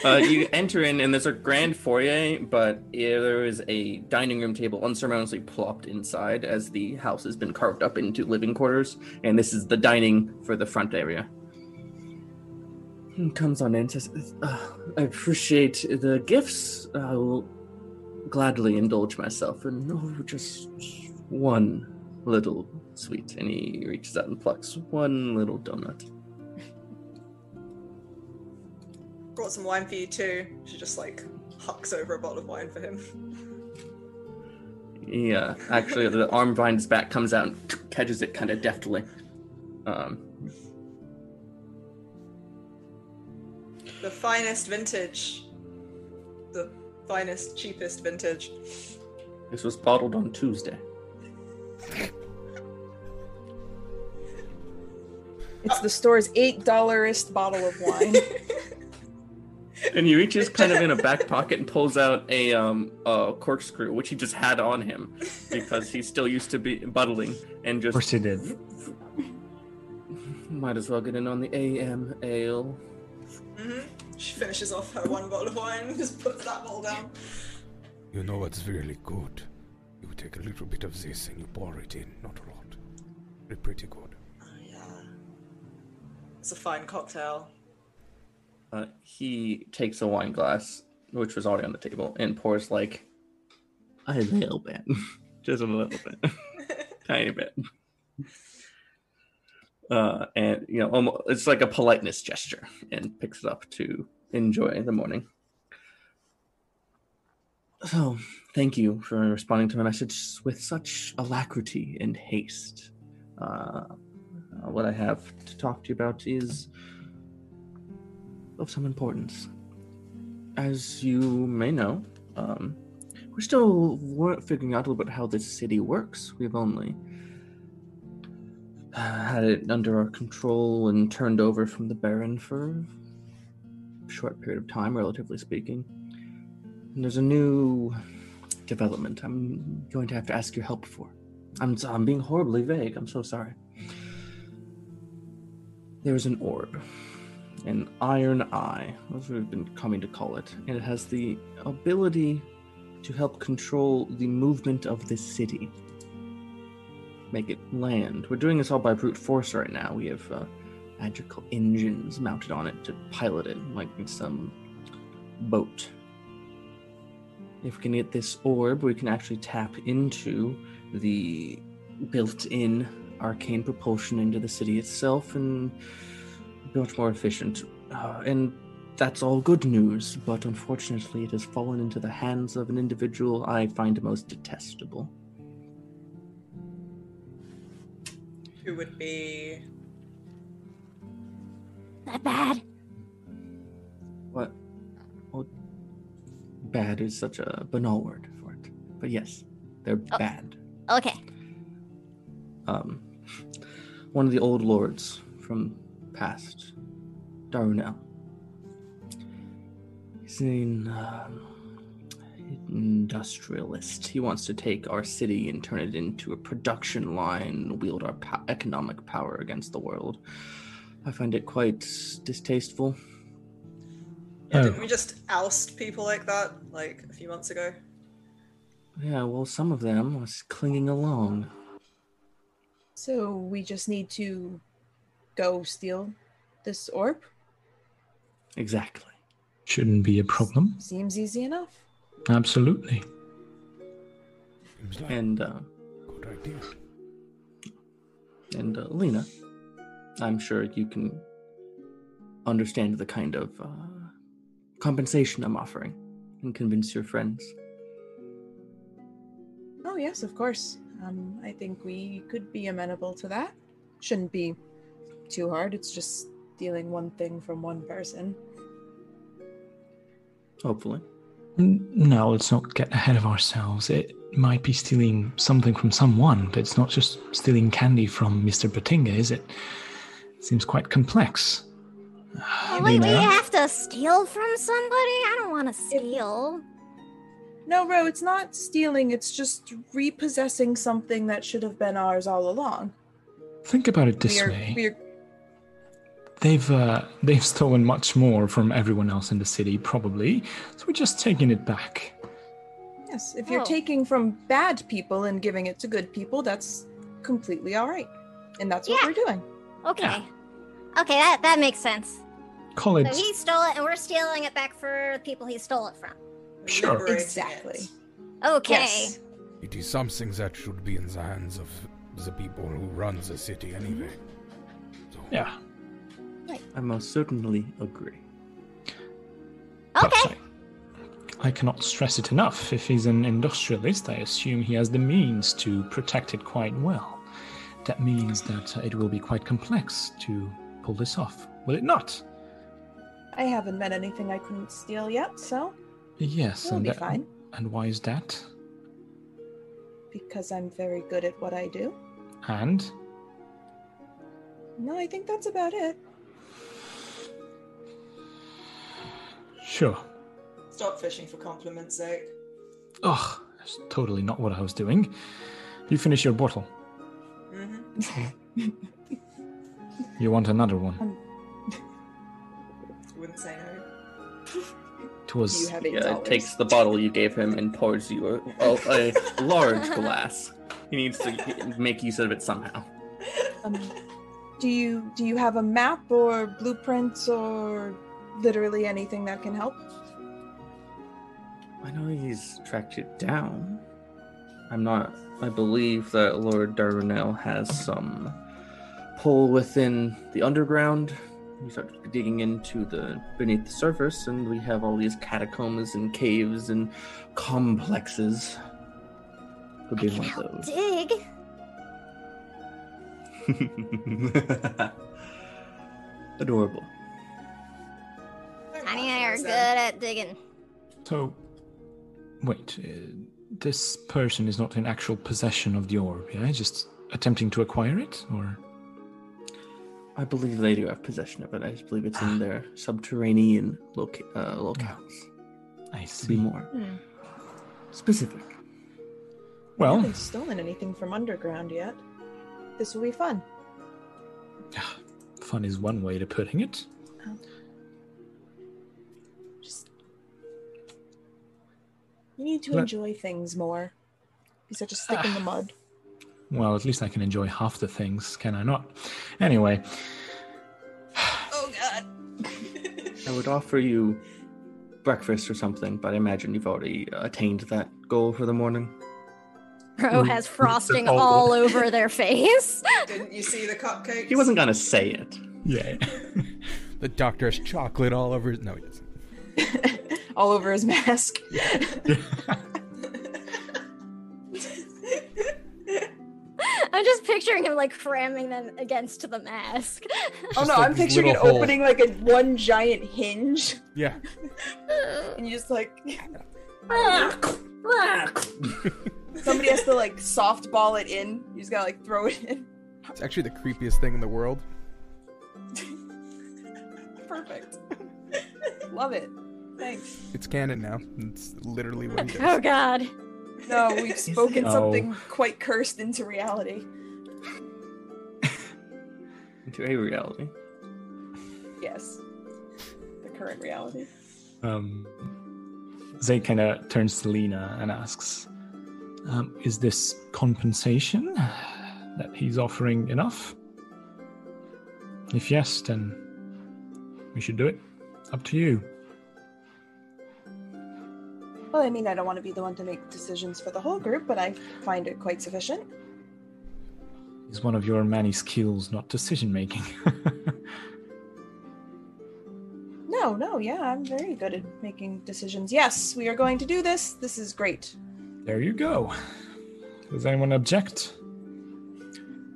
Uh, you enter in, and there's a grand foyer, but there is a dining room table unsurmountably plopped inside as the house has been carved up into living quarters, and this is the dining for the front area. He comes on in and says, "Uh, I appreciate the gifts. I will gladly indulge myself in oh, just one little sweet. And he reaches out and plucks one little donut.
Brought some wine for you too. She just like hucks over a bottle of wine for him.
Yeah, actually, the arm behind his back comes out and catches it kind of deftly. Um,
The finest vintage. The finest, cheapest vintage.
this was bottled on Tuesday.
It's the store's eight dollarist bottle of wine.
And he reaches kind of in a back pocket and pulls out a um a corkscrew, which he just had on him because he's still used to be bottling and just.
Of
just
course he did.
might as well get in on the AM ale.
hmm She finishes off her one bottle of wine, and just puts that bottle down.
You know what's really good? You take a little bit of this and you pour it in, not a lot. It's pretty good.
Oh, yeah. It's a fine cocktail.
Uh, he takes a wine glass, which was already on the table, and pours like a little bit, just a little bit, tiny bit. Uh, and you know, almost, it's like a politeness gesture, and picks it up to enjoy the morning. So, thank you for responding to my message with such alacrity and haste. Uh, uh, what I have to talk to you about is of some importance. As you may know, um, we're still figuring out a little bit how this city works. We've only Uh, had it under our control and turned over from the Baron for a short period of time, relatively speaking. And there's a new development I'm going to have to ask your help for. I'm, I'm being horribly vague. I'm so sorry. There's an orb, an iron eye, as we've been coming to call it, and it has the ability to help control the movement of this city. Make it land. We're doing this all by brute force right now. We have uh, magical engines mounted on it to pilot it like some boat. If we can get this orb, we can actually tap into the built in arcane propulsion into the city itself and be much more efficient. Uh, and that's all good news, but unfortunately, it has fallen into the hands of an individual I find most detestable.
Who would be?
That bad.
What? Well, bad is such a banal word for it. But yes, they're
Oh.
bad.
Okay.
Um, one of the old lords from past, Darunel. He's an um, industrialist. He wants to take our city and turn it into a production line, wield our po- economic power against the world. I find it quite distasteful.
Yeah,
Oh.
Didn't we just oust people like that like a few months ago?
Yeah, well, some of them was clinging along.
So we just need to go steal this orb?
Exactly.
Shouldn't be a problem.
Seems easy enough.
Absolutely.
Seems like
And uh,
good idea.
and uh, Lena, I'm sure you can understand the kind of uh, compensation I'm offering and convince your friends.
Oh, yes, of course. Um, I think we could be amenable to that. Shouldn't be too hard. It's just stealing one thing from one person.
Hopefully.
N- No, let's not get ahead of ourselves. It might be stealing something from someone, but it's not just stealing candy from Mr. Batinga, is it? Seems quite complex.
Oh, wait, we have to steal from somebody? I don't want to steal.
No, Ro, it's not stealing. It's just repossessing something that should have been ours all along.
Think about it this
we're,
way.
we're
They've uh, they've stolen much more from everyone else in the city, probably. So we're just taking it back.
yes. If you're
Oh.
taking from bad people and giving it to good people, that's completely all right, and that's what
Yeah.
we're doing.
Okay.
Yeah.
Okay, that, that makes sense.
Call it
So he stole it, and we're stealing it back for the people he stole it from.
Sure.
Exactly.
it.
Okay.
Yes.
It is something that should be in the hands of the people who run the city anyway. So,
yeah.
I most certainly agree.
Okay.
I, I cannot stress it enough. If he's an industrialist, I assume he has the means to protect it quite well. That means that uh, it will be quite complex to pull this off, will it not?
I haven't met anything I couldn't steal yet, so
Yes,
it'll
and
be
that-
fine
And why is that?
because I'm very good at what I do.
And
No, I think that's about it.
Sure.
Stop fishing for compliments, Zach.
Ugh, that's totally not what I was doing. You finish your bottle.
Mm-hmm.
You want another one?
Wouldn't say no.
It was
You have eight
Yeah,
dollars.
takes the bottle you gave him and pours you a, a, a large glass. He needs to make use of it somehow.
Um, do you do you have a map or blueprints or literally anything that can help?
I know he's tracked it down. I'm not. I believe that Lord Darunel has some pull within the underground. You start digging into the beneath the surface, and we have all these catacombs and caves and complexes. Could
I
be
can
one of
dig.
Adorable.
Don't
Tiny and I are good at digging.
so. Wait, uh, this person is not in actual possession of the orb, yeah? Just attempting to acquire it, or
I believe they do have possession of it. I just believe it's in their subterranean loca- uh, locales.
I
To be
see.
more
Hmm.
specific.
I
Well,
haven't stolen anything from underground yet. This will be fun.
fun is one way to putting it.
Just you need to
Let-
enjoy things more. Be such a stick in the ah. mud.
Well, at least I can enjoy half the things, can I not? Anyway,
Oh god.
I would offer you breakfast or something, but I imagine you've already attained that goal for the morning.
Bro mm. has frosting oh. all over their face.
Didn't you see the cupcakes?
He wasn't gonna say it.
yeah.
The doctor has chocolate all over his. No, he doesn't.
All over his mask.
I'm just picturing him like cramming them against the mask.
Oh no,
like
I'm picturing it
little holes.
opening like a one giant hinge,
Yeah.
and you just like somebody has to like softball it in. You just gotta like throw it in.
It's actually the creepiest thing in the world.
Perfect. Love it. Thanks.
It's canon now. It's literally what he
oh god.
No, we've spoken
Oh.
something quite cursed into reality.
Into a reality.
Yes. The current reality.
Um, Zay kind of turns to Lena and asks, um, "Is this compensation that he's offering enough? If yes, then we should do it. Up to you."
Well, I mean, I don't want to be the one to make decisions for the whole group, but I find it quite sufficient.
Is one of your many skills not decision making?
No, no, yeah, I'm very good at making decisions. Yes, we are going to do this. This is great.
there you go. Does anyone object?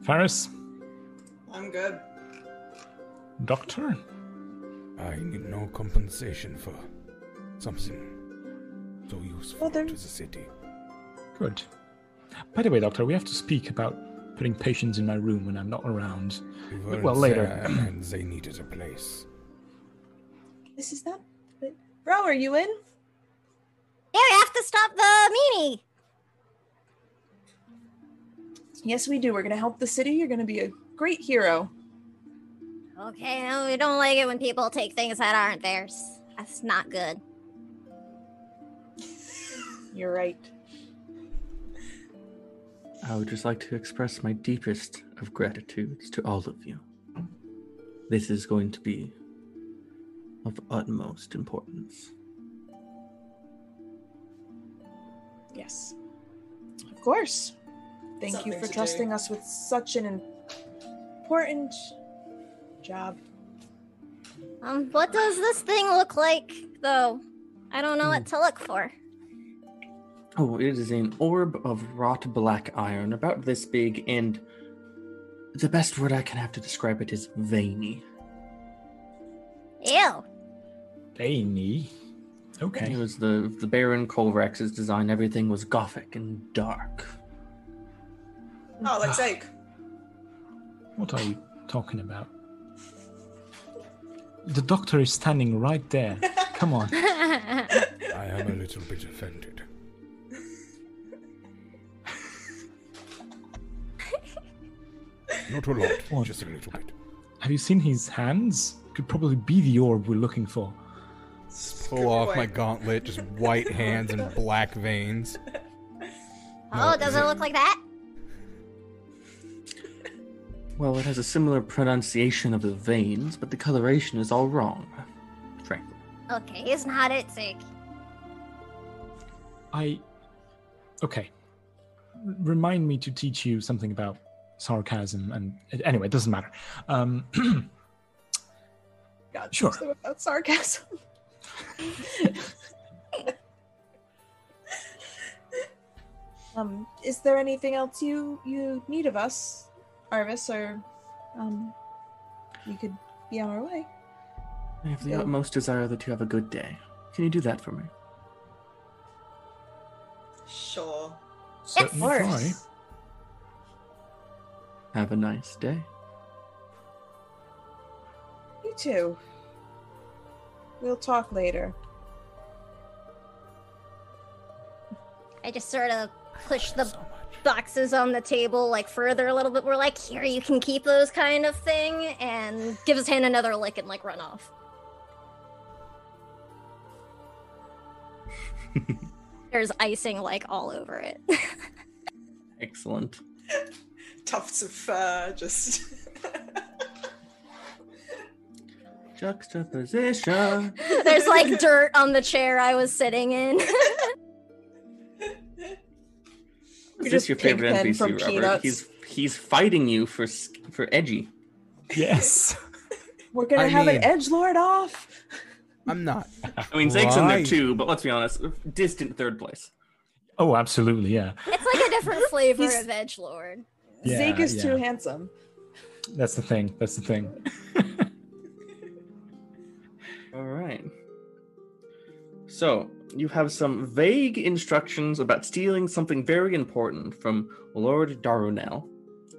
Faris,
I'm good.
doctor.
I need no compensation for something so useful
Well,
to the city.
Good. By the way, doctor, we have to speak about putting patients in my room when I'm not around.
We
Well, later.
there and they needed a place.
This is not. But, bro, are you in?
Yeah, we have to stop the meanie.
Yes, we do. We're gonna help the city. You're gonna be a great hero.
Okay, no, we don't like it when people take things that aren't theirs. That's not good.
You're right.
I would just like to express my deepest of gratitudes to all of you. This is going to be of utmost importance.
Yes. Of course. Thank
Something
you for trusting
do.
us with such an important job.
Um, what does this thing look like, though? I don't know what to look for.
Oh, it is an orb of wrought black iron, about this big, and the best word I can have to describe it is veiny.
Ew.
Veiny. Okay.
It was the the Baron Colvrax's design. Everything was gothic and dark.
Oh, like ah. Zake.
What are you talking about? The doctor is standing right there. Come on.
I am a little bit offended. Not a lot,
What?
just a little bit.
Have you seen his hands? Could probably be the orb we're looking for.
Pull off my gauntlet, just white hands and black veins.
oh, does it look like that?
Well, it has a similar pronunciation of the veins, but the coloration is all wrong. Frankly.
Okay, it's not it, Zeke.
I. Okay. R- Remind me to teach you something about sarcasm and. Anyway, it doesn't matter. Um,
God,
Sure.
about sarcasm. um, is there anything else you you need of us, Arvis, or um, we could be on our way?
I have the
Yeah.
utmost desire that you have a good day. Can you do that for me?
Sure.
certainly try.
course.
Have a nice day.
You too. We'll talk later.
I just sort of push the boxes on the table like further a little bit We're like here you can keep those kind of thing and give his hand another lick and like run off there's icing like all over it
Excellent.
Tufts of fur, just.
Juxtaposition.
there's like dirt on the chair i was sitting in
Is this your favorite
Pigpen
NPC,
from
Robert?
Peanuts.
He's he's fighting you for for edgy.
Yes.
We're gonna
I
have
mean-
an edge lord off.
I'm not.
I mean, Zake's in there too, but let's be honest, distant third place.
Oh, absolutely. Yeah.
it's like a different flavor of edge lord
Yeah,
Zeke is
yeah.
too handsome.
That's the thing. That's the thing.
All right. So you have some vague instructions about stealing something very important from Lord Darunel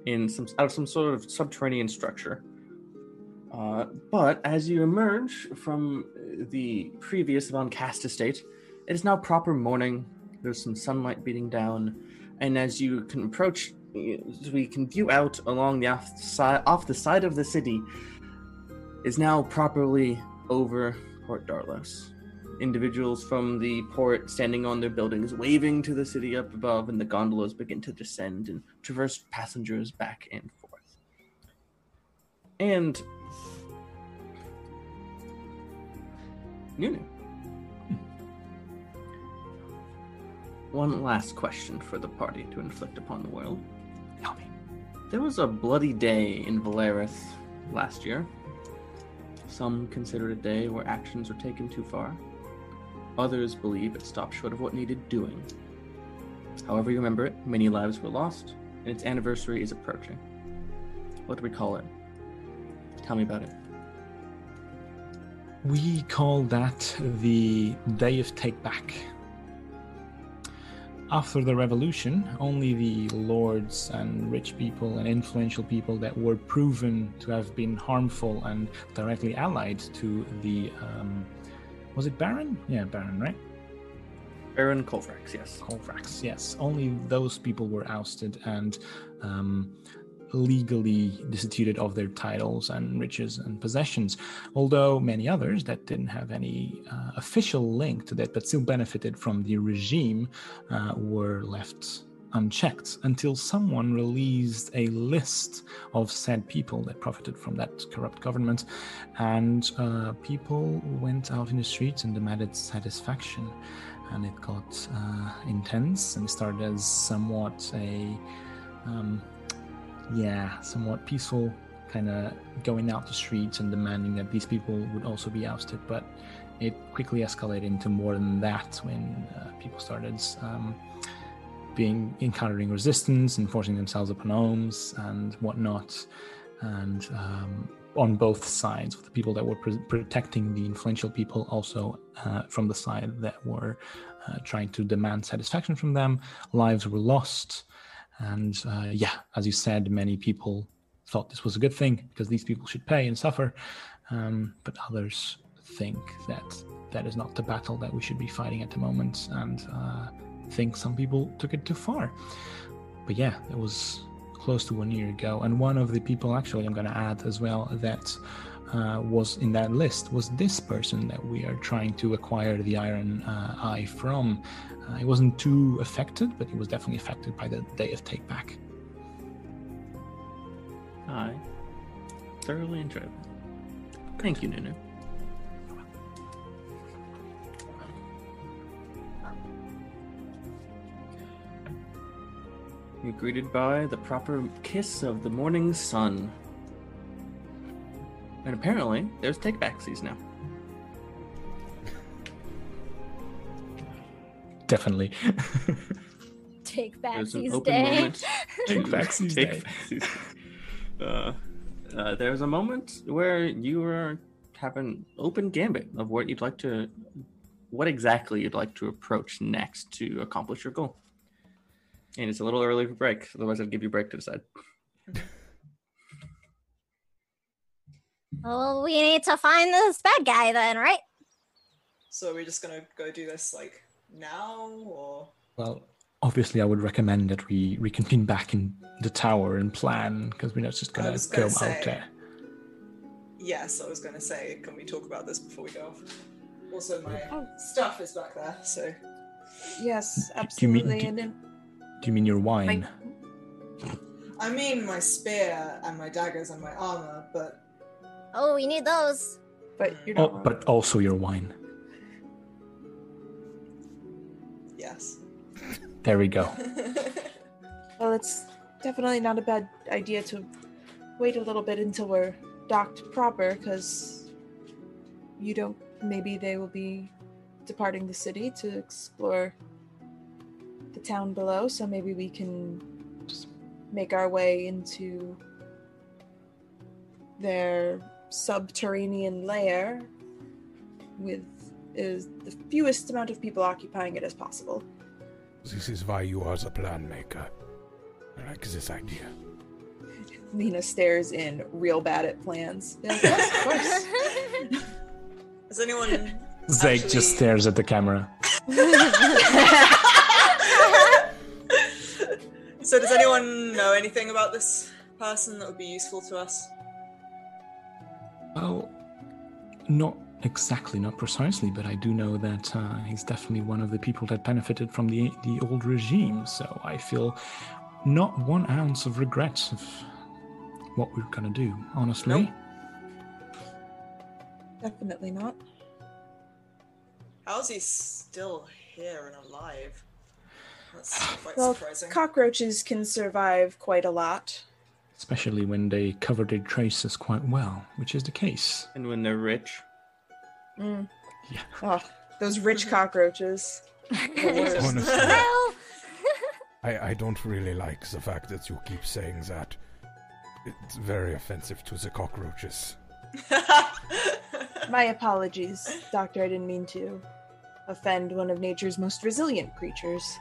in some out of some sort of subterranean structure. Uh, but as you emerge from the previous Von Cast estate, it is now proper morning. There's some sunlight beating down, and as you can approach, as we can view out along the off side, off the side of the city, is now properly over Port Darlos. Individuals from the port standing on their buildings, waving to the city up above, and the gondolas begin to descend and traverse passengers back and forth. And Nunu. One last question for the party to inflict upon the world.
Tell me.
There was a bloody day in Valerith last year. Some consider it a day where actions were taken too far. Others believe it stopped short of what needed doing. However you remember it, many lives were lost, and its anniversary is approaching. What do we call it? Tell me about it.
We call that the Day of Take Back. After the revolution, only the lords and rich people and influential people that were proven to have been harmful and directly allied to the. Um, was it Baron? Yeah, Baron, right?
Baron Colvrax, yes.
Colvrax, yes. Only those people were ousted and um, legally destituted of their titles and riches and possessions. Although many others that didn't have any uh, official link to that but still benefited from the regime uh, were left unchecked until someone released a list of said people that profited from that corrupt government and uh, people went out in the streets and demanded satisfaction and it got uh, intense and started as somewhat a um, yeah somewhat peaceful kind of going out the streets and demanding that these people would also be ousted. But it quickly escalated into more than that when uh, people started um, being encountering resistance and forcing themselves upon homes and whatnot. And um, on both sides with the people that were pr- protecting the influential people also uh, from the side that were uh, trying to demand satisfaction from them. Lives were lost and uh, yeah as you said many people thought this was a good thing because these people should pay and suffer. Um, but others think that that is not the battle that we should be fighting at the moment. And uh, think some people took it too far. But yeah it was close to one year ago. And one of the people actually i'm going to add as well that uh, was in that list was this person that we are trying to acquire the iron uh, eye from uh, he wasn't too affected but he was definitely affected by the day of take back
I thoroughly enjoyed that. Thank you, Nunu. You're greeted by the proper kiss of the morning sun. And apparently, there's take backsies now.
definitely
Take back
There's an
these
open
days.
moment.
Take
to
backsies day.
backsies. Uh, uh, there's a moment where you are have an open gambit of what you'd like to, what exactly you'd like to approach next to accomplish your goal. And it's a little early for break, otherwise I'd give you break to decide.
Well, we need to find this bad guy then, right?
So we're just gonna go do this like now, or
Well, obviously, I would recommend that we reconvene back in the tower and plan because we're not just gonna go
gonna
out
say-
there.
yes, I was gonna say, can we talk about this before we go off? Also, my
Oh.
stuff is back there, so
Yes, absolutely.
do you mean- do-
and then
Do you mean your wine?
I mean my spear and my daggers and my armor, but
Oh, we need those.
but you're
Oh,
not wrong.
but also your wine.
yes.
There we go.
Well, it's definitely not a bad idea to wait a little bit until we're docked proper, because you don't. Maybe they will be departing the city to explore the town below, so maybe we can just make our way into their subterranean lair with is the fewest amount of people occupying it as possible.
This is why you are the plan maker. I like this idea.
Lena stares in, real bad at plans. Yeah, yes, of course.
Has anyone?
Zake
Actually-
just stares at the camera.
so does anyone know anything about this person that would be useful to us?
Well, not exactly, not precisely, but I do know that uh, he's definitely one of the people that benefited from the the old regime. So I feel not one ounce of regret of what we're gonna do. Honestly,
Nope.
Definitely not.
How's he still here and alive? That's quite
Well,
surprising.
cockroaches can survive quite a lot.
Especially when they cover their traces quite well, which is the case.
And when they're rich,
Mm.
Yeah.
Oh, those rich cockroaches.
Honestly, I, I don't really like the fact that you keep saying that. It's very offensive to the cockroaches.
My apologies, Doctor. I didn't mean to offend one of nature's most resilient creatures.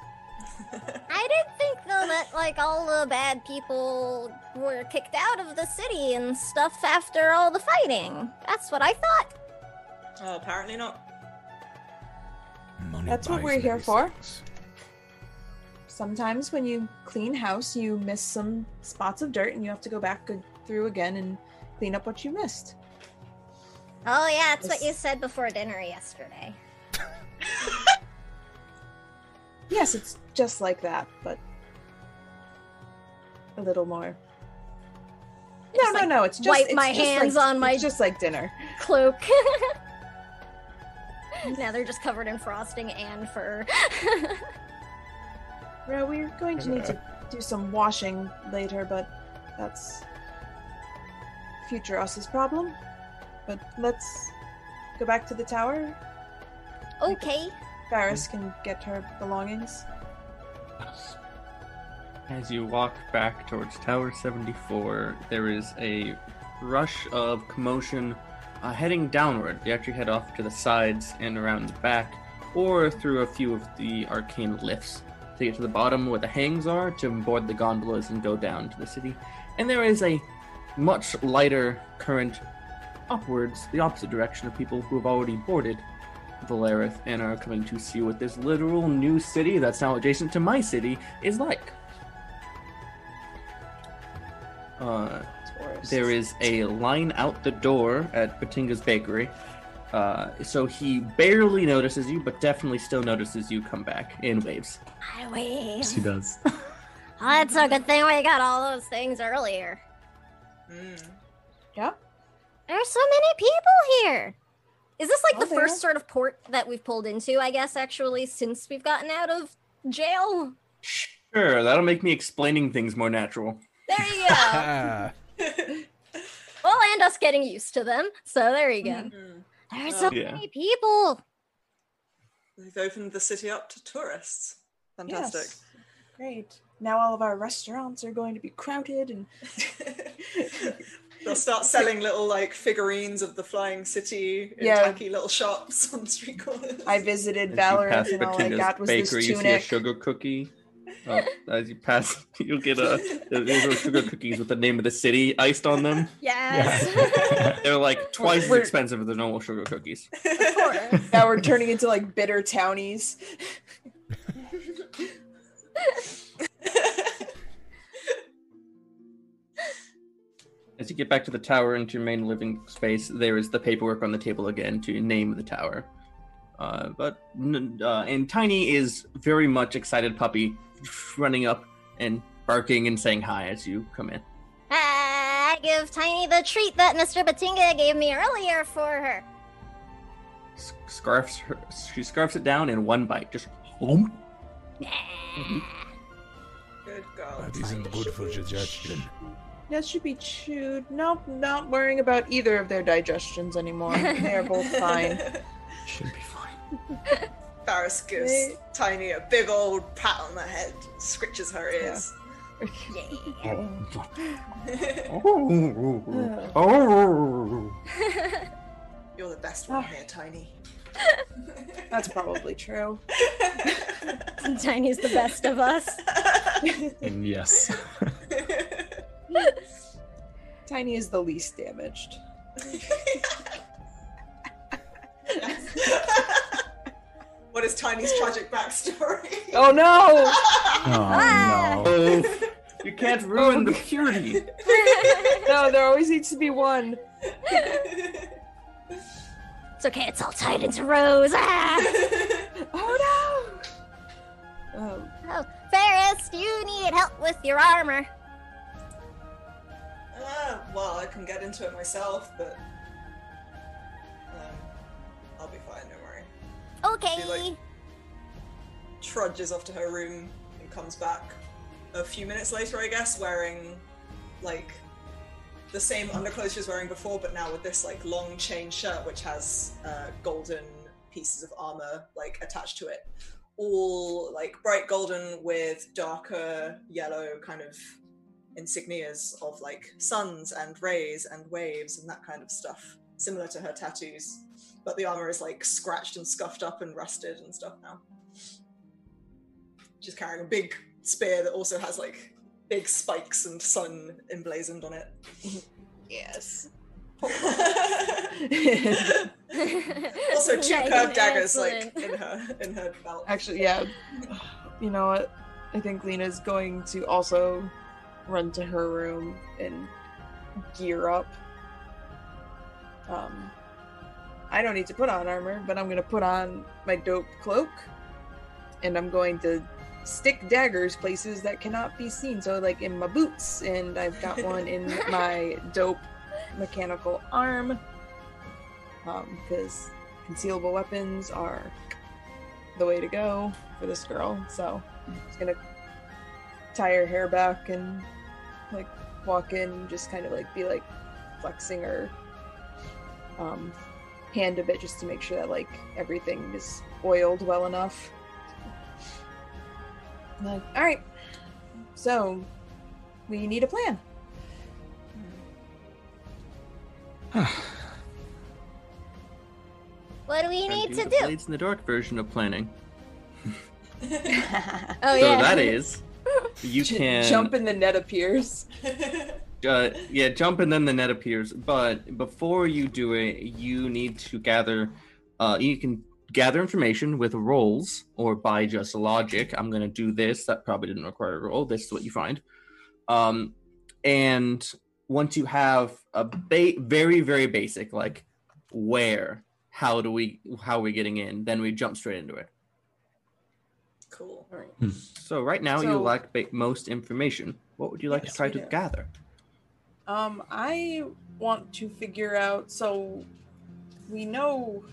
I didn't think though that like all the bad people were kicked out of the city and stuff after all the fighting. That's what I thought.
oh, apparently not.
Money
That's what we're here
many
for.
things.
Sometimes when you clean house, you miss some spots of dirt, and you have to go back through again and clean up what you missed.
Oh yeah, that's what you said before dinner yesterday.
Yes, it's just like that, but a little more. No, no,
like,
no. It's just
wipe
it's
my
just
hands
like-
on my-
just like dinner.
Cloak. now they're just covered in frosting and fur.
well, we're going to need to do some washing later, but that's future us's problem. But let's go back to the tower.
okay.
Faris can get her belongings.
As you walk back towards Tower 74, there is a rush of commotion uh, heading downward. You actually head off to the sides and around the back, or through a few of the arcane lifts to get to the bottom where the hangs are to board the gondolas and go down to the city. And there is a much lighter current upwards, the opposite direction of people who have already boarded Valerith and are coming to see what this literal new city that's now adjacent to my city is like. Uh, there is a line out the door at Batinga's Bakery. Uh, so he barely notices you, but definitely still notices you come back in waves.
I wave.
Yes, he does.
Oh, that's a good thing we got all those things earlier.
Mm.
Yep.
There's so many people here. Is this like
Oh,
the
there
first sort of port that we've pulled into, I guess, actually, since we've gotten out of jail?
Sure, that'll make me explaining things more natural.
There you go. Well, and us getting used to them. So there you go.
Mm.
There's so
Yeah.
many people.
They've opened the city up to tourists. Fantastic.
Yes. Great. Now all of our restaurants are going to be crowded, and
They'll start selling little like figurines of the flying city in
Yeah.
tacky little shops on street corners.
I visited
As
Valerith, and all I
Batinga's
got was
Bakery,
this
you see a sugar cookie. Oh, as you pass, you'll get a these are sugar cookies with the name of the city iced on them.
Yes.
They're like twice as
We're-
expensive as the normal sugar cookies.
of.
Now we're turning into like bitter townies.
As you get back to the tower into your main living space, there is the paperwork on the table again to name the tower. Uh, but uh, and Tiny is very much excited puppy, running up and barking and saying hi as you come in.
I give Tiny the treat that Mr. Batinga gave me earlier for her.
Scarfs her, she scarfs it down in one bite, just home.
Good girl.
That isn't good for digestion.
That should be chewed. Nope, not worrying about either of their digestions anymore. They are both fine.
Should be fine.
Faris gives
They-
Tiny a big old pat on the head, scritches her ears. Oh, oh. oh. you're the best one ah. here, Tiny.
That's probably true.
Tiny's the best of us.
Yes.
Tiny is the least damaged.
what is Tiny's tragic backstory?
Oh no!
Oh no.
Oh, you can't ruin the purity.
No, there always needs to be one.
It's okay, it's all tied into Ro's. Ah!
Oh no! Um,
Oh, Faris, you need help with your armor.
Ah, well, I can get into it myself, but um, I'll be fine. Don't worry.
Okay.
Be like- Trudges off to her room and comes back a few minutes later, I guess, wearing like the same underclothes she was wearing before, but now with this like long chain shirt which has uh, golden pieces of armor like attached to it, all like bright golden with darker yellow kind of insignias of like suns and rays and waves and that kind of stuff, similar to her tattoos. But the armor is like scratched and scuffed up and rusted and stuff now. She's carrying a big spear that also has like big spikes and sun emblazoned on it.
yes.
also two
Nice,
curved daggers like in her in her belt.
Actually, yeah. You know what? I think Lena's going to also run to her room and gear up. Um, I don't need to put on armor, but I'm gonna put on my dope cloak, and I'm going to stick daggers places that cannot be seen. So, like in my boots, and I've got one in my dope mechanical arm, because concealable weapons are the way to go for this girl. So I'm just gonna tie her hair back and like walk in and just kind of like be like flexing her um, hand a bit just to make sure that like everything is oiled well enough. Like, all right, so we need a plan.
what do we need
do
to
the
do?
Blades in the Dark version of planning.
Oh
so
yeah.
that is you
J-
can
jump and the net appears.
uh, yeah, jump and then the net appears. But before you do it, you need to gather. Uh, you can gather information with rolls or by just logic. I'm gonna do this. That probably didn't require a roll. This is what you find. Um, and once you have a ba- very very basic like where, how do we, how are we getting in? Then we jump straight into it.
Cool.
All right.
So right now you
So-
lack ba- most information. What would you like
Yes,
to try to
do.
gather?
Um, I want to figure out. So we know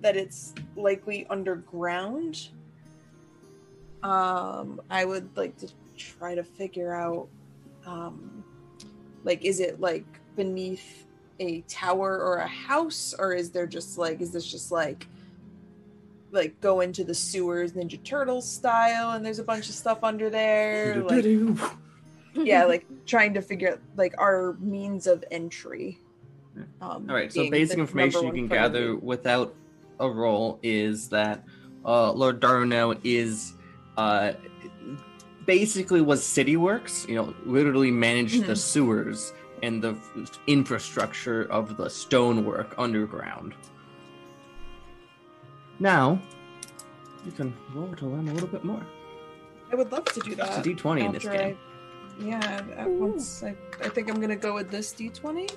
that it's likely underground. Um, I would like to try to figure out, um, like, is it like beneath a tower or a house, or is there just like, is this just like, like go into the sewers Ninja Turtles style, and there's a bunch of stuff under there, like yeah, like trying to figure out like our means of entry. Um,
All right, so basic information you can gather
priority.
without a roll is that uh, Lord Darno is uh, basically was city works you know literally managed the
Mhm.
sewers and the f- infrastructure of the stonework underground now you can roll to learn a little bit more
I would love to do that.
it's a d20 in this
after
game
I, yeah, at once I, I think I'm gonna go with this d20.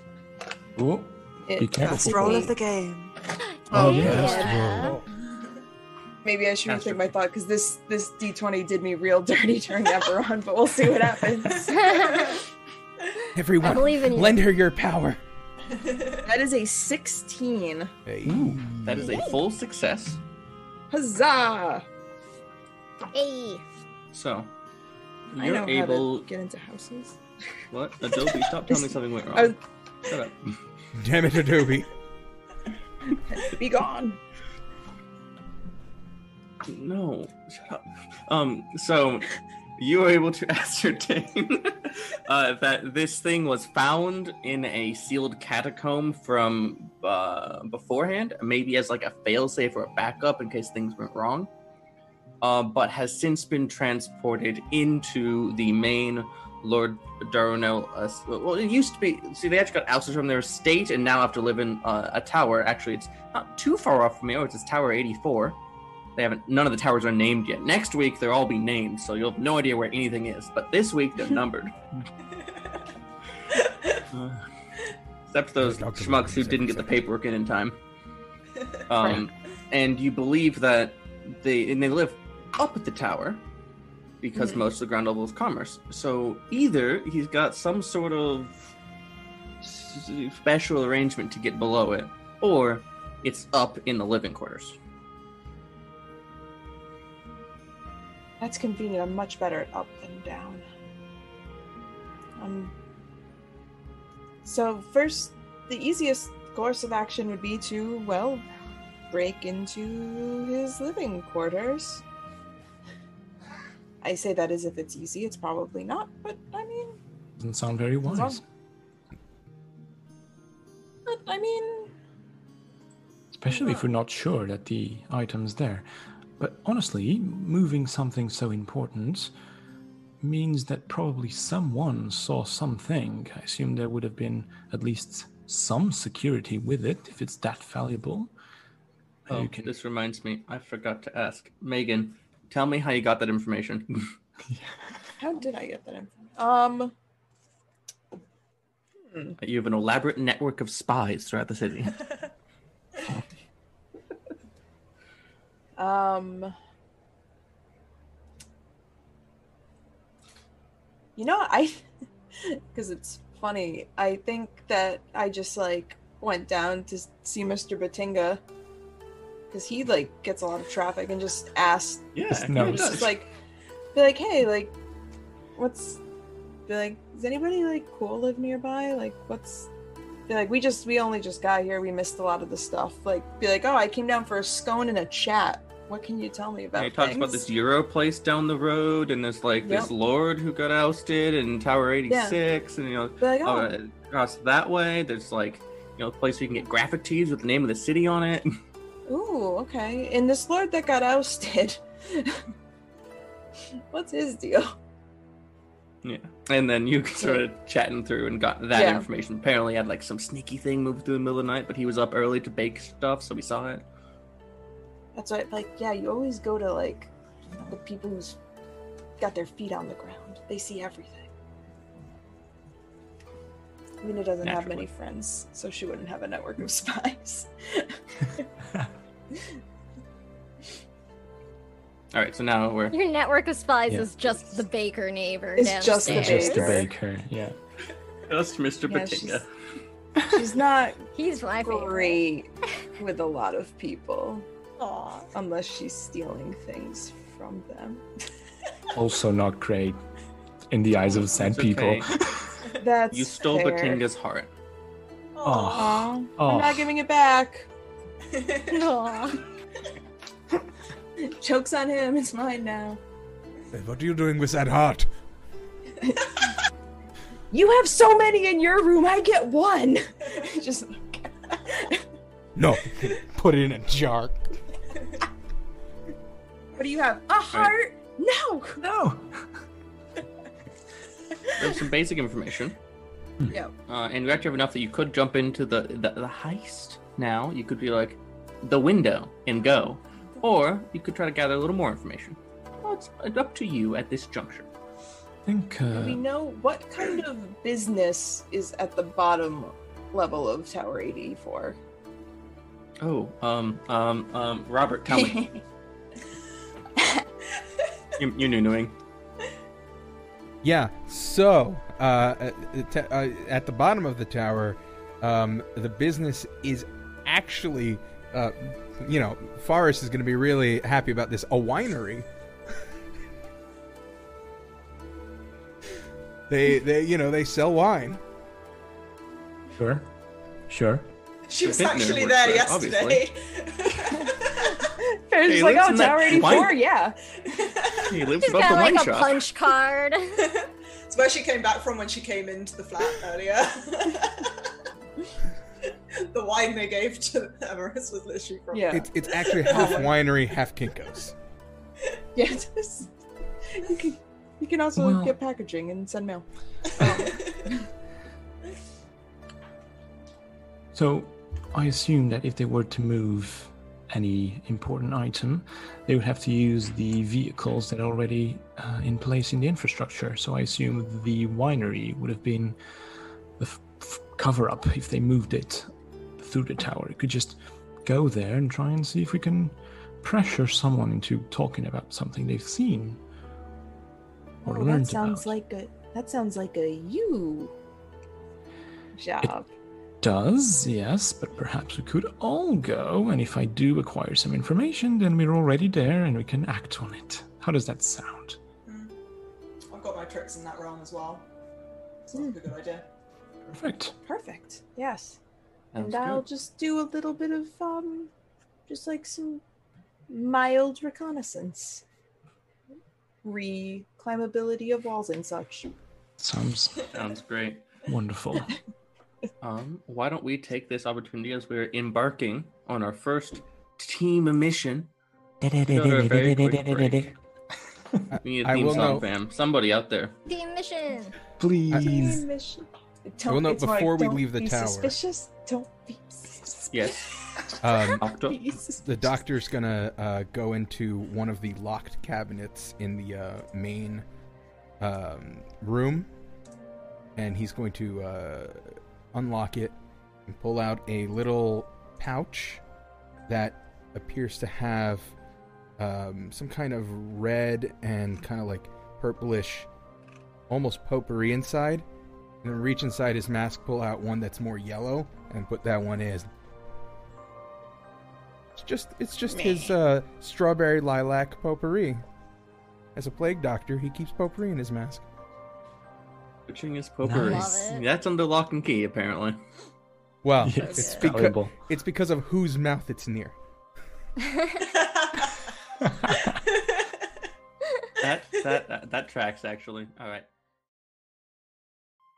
Oh,
It
Be careful.
Best roll of the game.
Oh, oh
yeah.
yes.
Maybe I should
Astro-
rethink my thought because this this d20 did me real dirty during Eberron, but we'll see what happens.
Everyone,
believe
lend her your power.
that is a 16.
Hey.
that is a full success
Huzzah!
Hey.
so
I
you're
know
able
how to get into houses.
what adobe stop telling me something went wrong
I was-
Shut up.
Damn it, Adobe.
Be gone.
No, shut up. Um, so you were able to ascertain uh, that this thing was found in a sealed catacomb from uh, beforehand, maybe as like a failsafe or a backup in case things went wrong. Uh, but has since been transported into the main Lord Darnell. Uh, well, it used to be. See, they actually got ousted from their estate and now have to live in uh, a tower. Actually, it's not too far off from here. It's Tower 84. They haven't. None of the towers are named yet. Next week they'll all be named, so you'll have no idea where anything is. But this week they're numbered. Uh, except those schmucks who didn't get the paperwork in in time. Um, and you believe that they and they live up at the tower because
Mhm.
most of the ground level is commerce. So either he's got some sort of special arrangement to get below it, or it's up in the living quarters.
That's convenient. I'm much better at up than down. Um. So first, the easiest course of action would be to, well, break into his living quarters. I say that as if it's easy. It's probably not, but I mean,
Doesn't sound very wise.
but I mean,
Especially if we're not sure that the item's there. But honestly, moving something so important means that probably someone saw something. I assume there would have been at least some security with it if it's that valuable.
Oh,
You can-
this reminds me. I forgot to ask Megan. Tell me how you got that information.
how did I get that information? Um,
you have an elaborate network of spies throughout the city.
Um, you know, I because it's funny. I think that I just like went down to see Mr. Batinga because he like gets a lot of traffic and just asked,
Yeah,
Just
does.
just like, be like, hey, like, what's, be like, does anybody like cool live nearby? Like, what's. Be like, we just, we only just got here. We missed a lot of the stuff. Like, be like, oh, I came down for a scone and a chat. What can you tell me about
he talks about this Euro place down the road, and there's like this lord who got ousted in Tower 86, and you know,
like, oh,
uh, across that way, there's like you know, a place where you can get graphic tees with the name of the city on it.
ooh, okay. And this lord that got ousted, what's his deal?
yeah, and then you started chatting through and got that
Yeah.
information. Apparently, had like some sneaky thing moved through the middle of the night, but he was up early to bake stuff, so we saw it.
That's why, like, yeah, you always go to like the people who's got their feet on the ground. They see everything. Lena doesn't have many friends, so she wouldn't have a network of spies.
All right, so now we're
Your network of spies
Yeah.
is just the baker neighbor
It's
downstairs.
just the
Just the
baker.
baker, yeah.
just Mr.
Yeah,
Batinga.
She's not
He's my favorite.
great with a lot of people,
Aw.
unless she's stealing things from them.
Also not great in the eyes of sad
It's
people.
okay.
That's
You stole
fair.
Batinga's heart.
Oh.
Aw,
Oh.
I'm not giving it back.
Aw.
Joke's on him. It's mine now.
Hey, What are you doing with that heart?
You have so many in your room. I get one. Just
No, put it in a jar.
What do you have? A heart? No.
No!
there's some basic information.
Yeah.
Uh, and we actually have enough that you could jump into the, the the heist now. You could be like the window and go, or you could try to gather a little more information. Well, it's up to you at this juncture.
I think
Do
uh,
we know what kind of business is at the bottom level of Tower 84?
Oh, um, um, um, Robert, tell me. you, you're new-knowing.
Yeah. So, uh, at, the- uh, at the bottom of the tower, um, the business is actually, uh, you know, Faris is going to be really happy about this. A winery. they, they, you know, they sell wine.
sure, sure.
She was actually there
there,
yesterday.
Faris
Hey,
like,
lives
oh,
in that
Tower 84,
wine-
yeah.
He lives
She's
above
got
the
like
wine
a
shop.
punch card.
it's where she came back from when she came into the flat earlier. the wine they gave to Faris was literally from
Yeah.
It's, it's actually half winery, half Kinkos.
Yeah, just, you can you can also
Well-
get packaging and send mail.
So, I assume that if they were to move any important item, they would have to use the vehicles that are already uh, in place in the infrastructure. So, I assume the winery would have been the f- f- cover up if they moved it through the tower. It could just go there and try and see if we can pressure someone into talking about something they've seen or
Oh,
learned
that sounds
about.
like a that sounds like a you job.
Does, yes, but perhaps we could all go, and if I do acquire some information, then we're already there and we can act on it. How does that sound?
I've got my tricks in that realm as well. Sounds like a good idea.
Perfect.
Perfect. Yes.
Sounds
and I'll
good.
just do a little bit of um just like some mild reconnaissance. Re climbability of walls and such.
Sounds
Sounds great.
wonderful.
Um, why don't we take this opportunity as we're embarking on our first team mission? Go to a very quick break. We need a
I
theme
will
song,
know-
fam. Somebody out there.
Team mission.
Please.
Mission.
will know
it's more
before we
don't
leave the
be
tower.
Suspicious. Don't be suspicious.
Yes.
Um,
Octo.
The doctor's gonna uh, go into one of the locked cabinets in the uh, main um, room, and he's going to uh, unlock it and pull out a little pouch that appears to have um, some kind of red and kind of like purplish, almost potpourri inside. And then reach inside his mask, pull out one that's more yellow, and put that one in. It's just it's just his uh, strawberry lilac potpourri. As a plague doctor, he keeps potpourri in his mask.
Switching his potpourri.
Nice.
Love.
That's under lock and key, apparently.
Well,
Yes,
it's
good.
because it's because of whose mouth it's near.
That that that, that tracks actually. All right.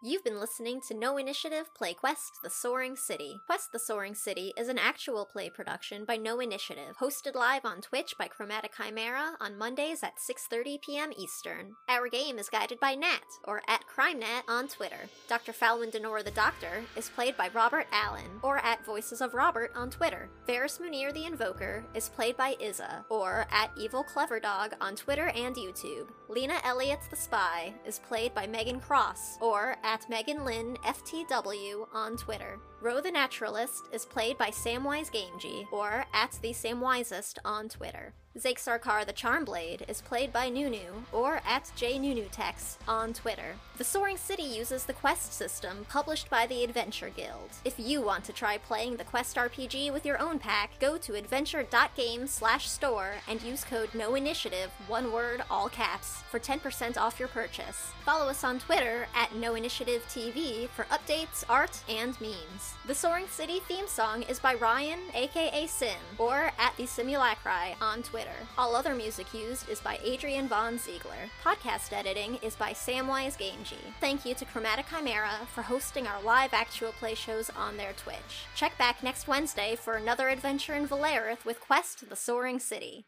You've been listening to No Initiative play Quest the Soaring City. Quest the Soaring City is an actual play production by No Initiative, hosted live on Twitch by Chromatic Chimera on Mondays at 6:30 p.m. Eastern. Our game is guided by Nat, or at CrimeNat on Twitter. Dr. Falwin Denora the Doctor is played by Robert Allen, or at Voices of Robert on Twitter. Faris Munir the Invoker is played by Iza, or at Evil Clever Dog on Twitter and YouTube. Lena Elliott the Spy is played by Megan Cross, or at Megan Lynn FTW on Twitter. Ro the Naturalist is played by Samwise Gamgee, or at the Samwisest on Twitter. Zake Sarkar the Charmblade is played by Nunu, or at JNunuTex on Twitter. The Soaring City uses the Quest system published by the Adventure Guild. If you want to try playing the Quest RPG with your own pack, go to adventure.game slash store and use code NOINITIATIVE, one word, all caps, for 10% off your purchase. Follow us on Twitter at NoInitiativeTV for updates, art, and memes. The Soaring City theme song is by Ryan, aka Sim, or at the Simulacri on Twitter. All other music used is by Adrian Von Ziegler. Podcast editing is by Samwise Gamgee. Thank you to Chromatic Chimera for hosting our live actual play shows on their Twitch. Check back next Wednesday for another adventure in Valerith with Quest the Soaring City.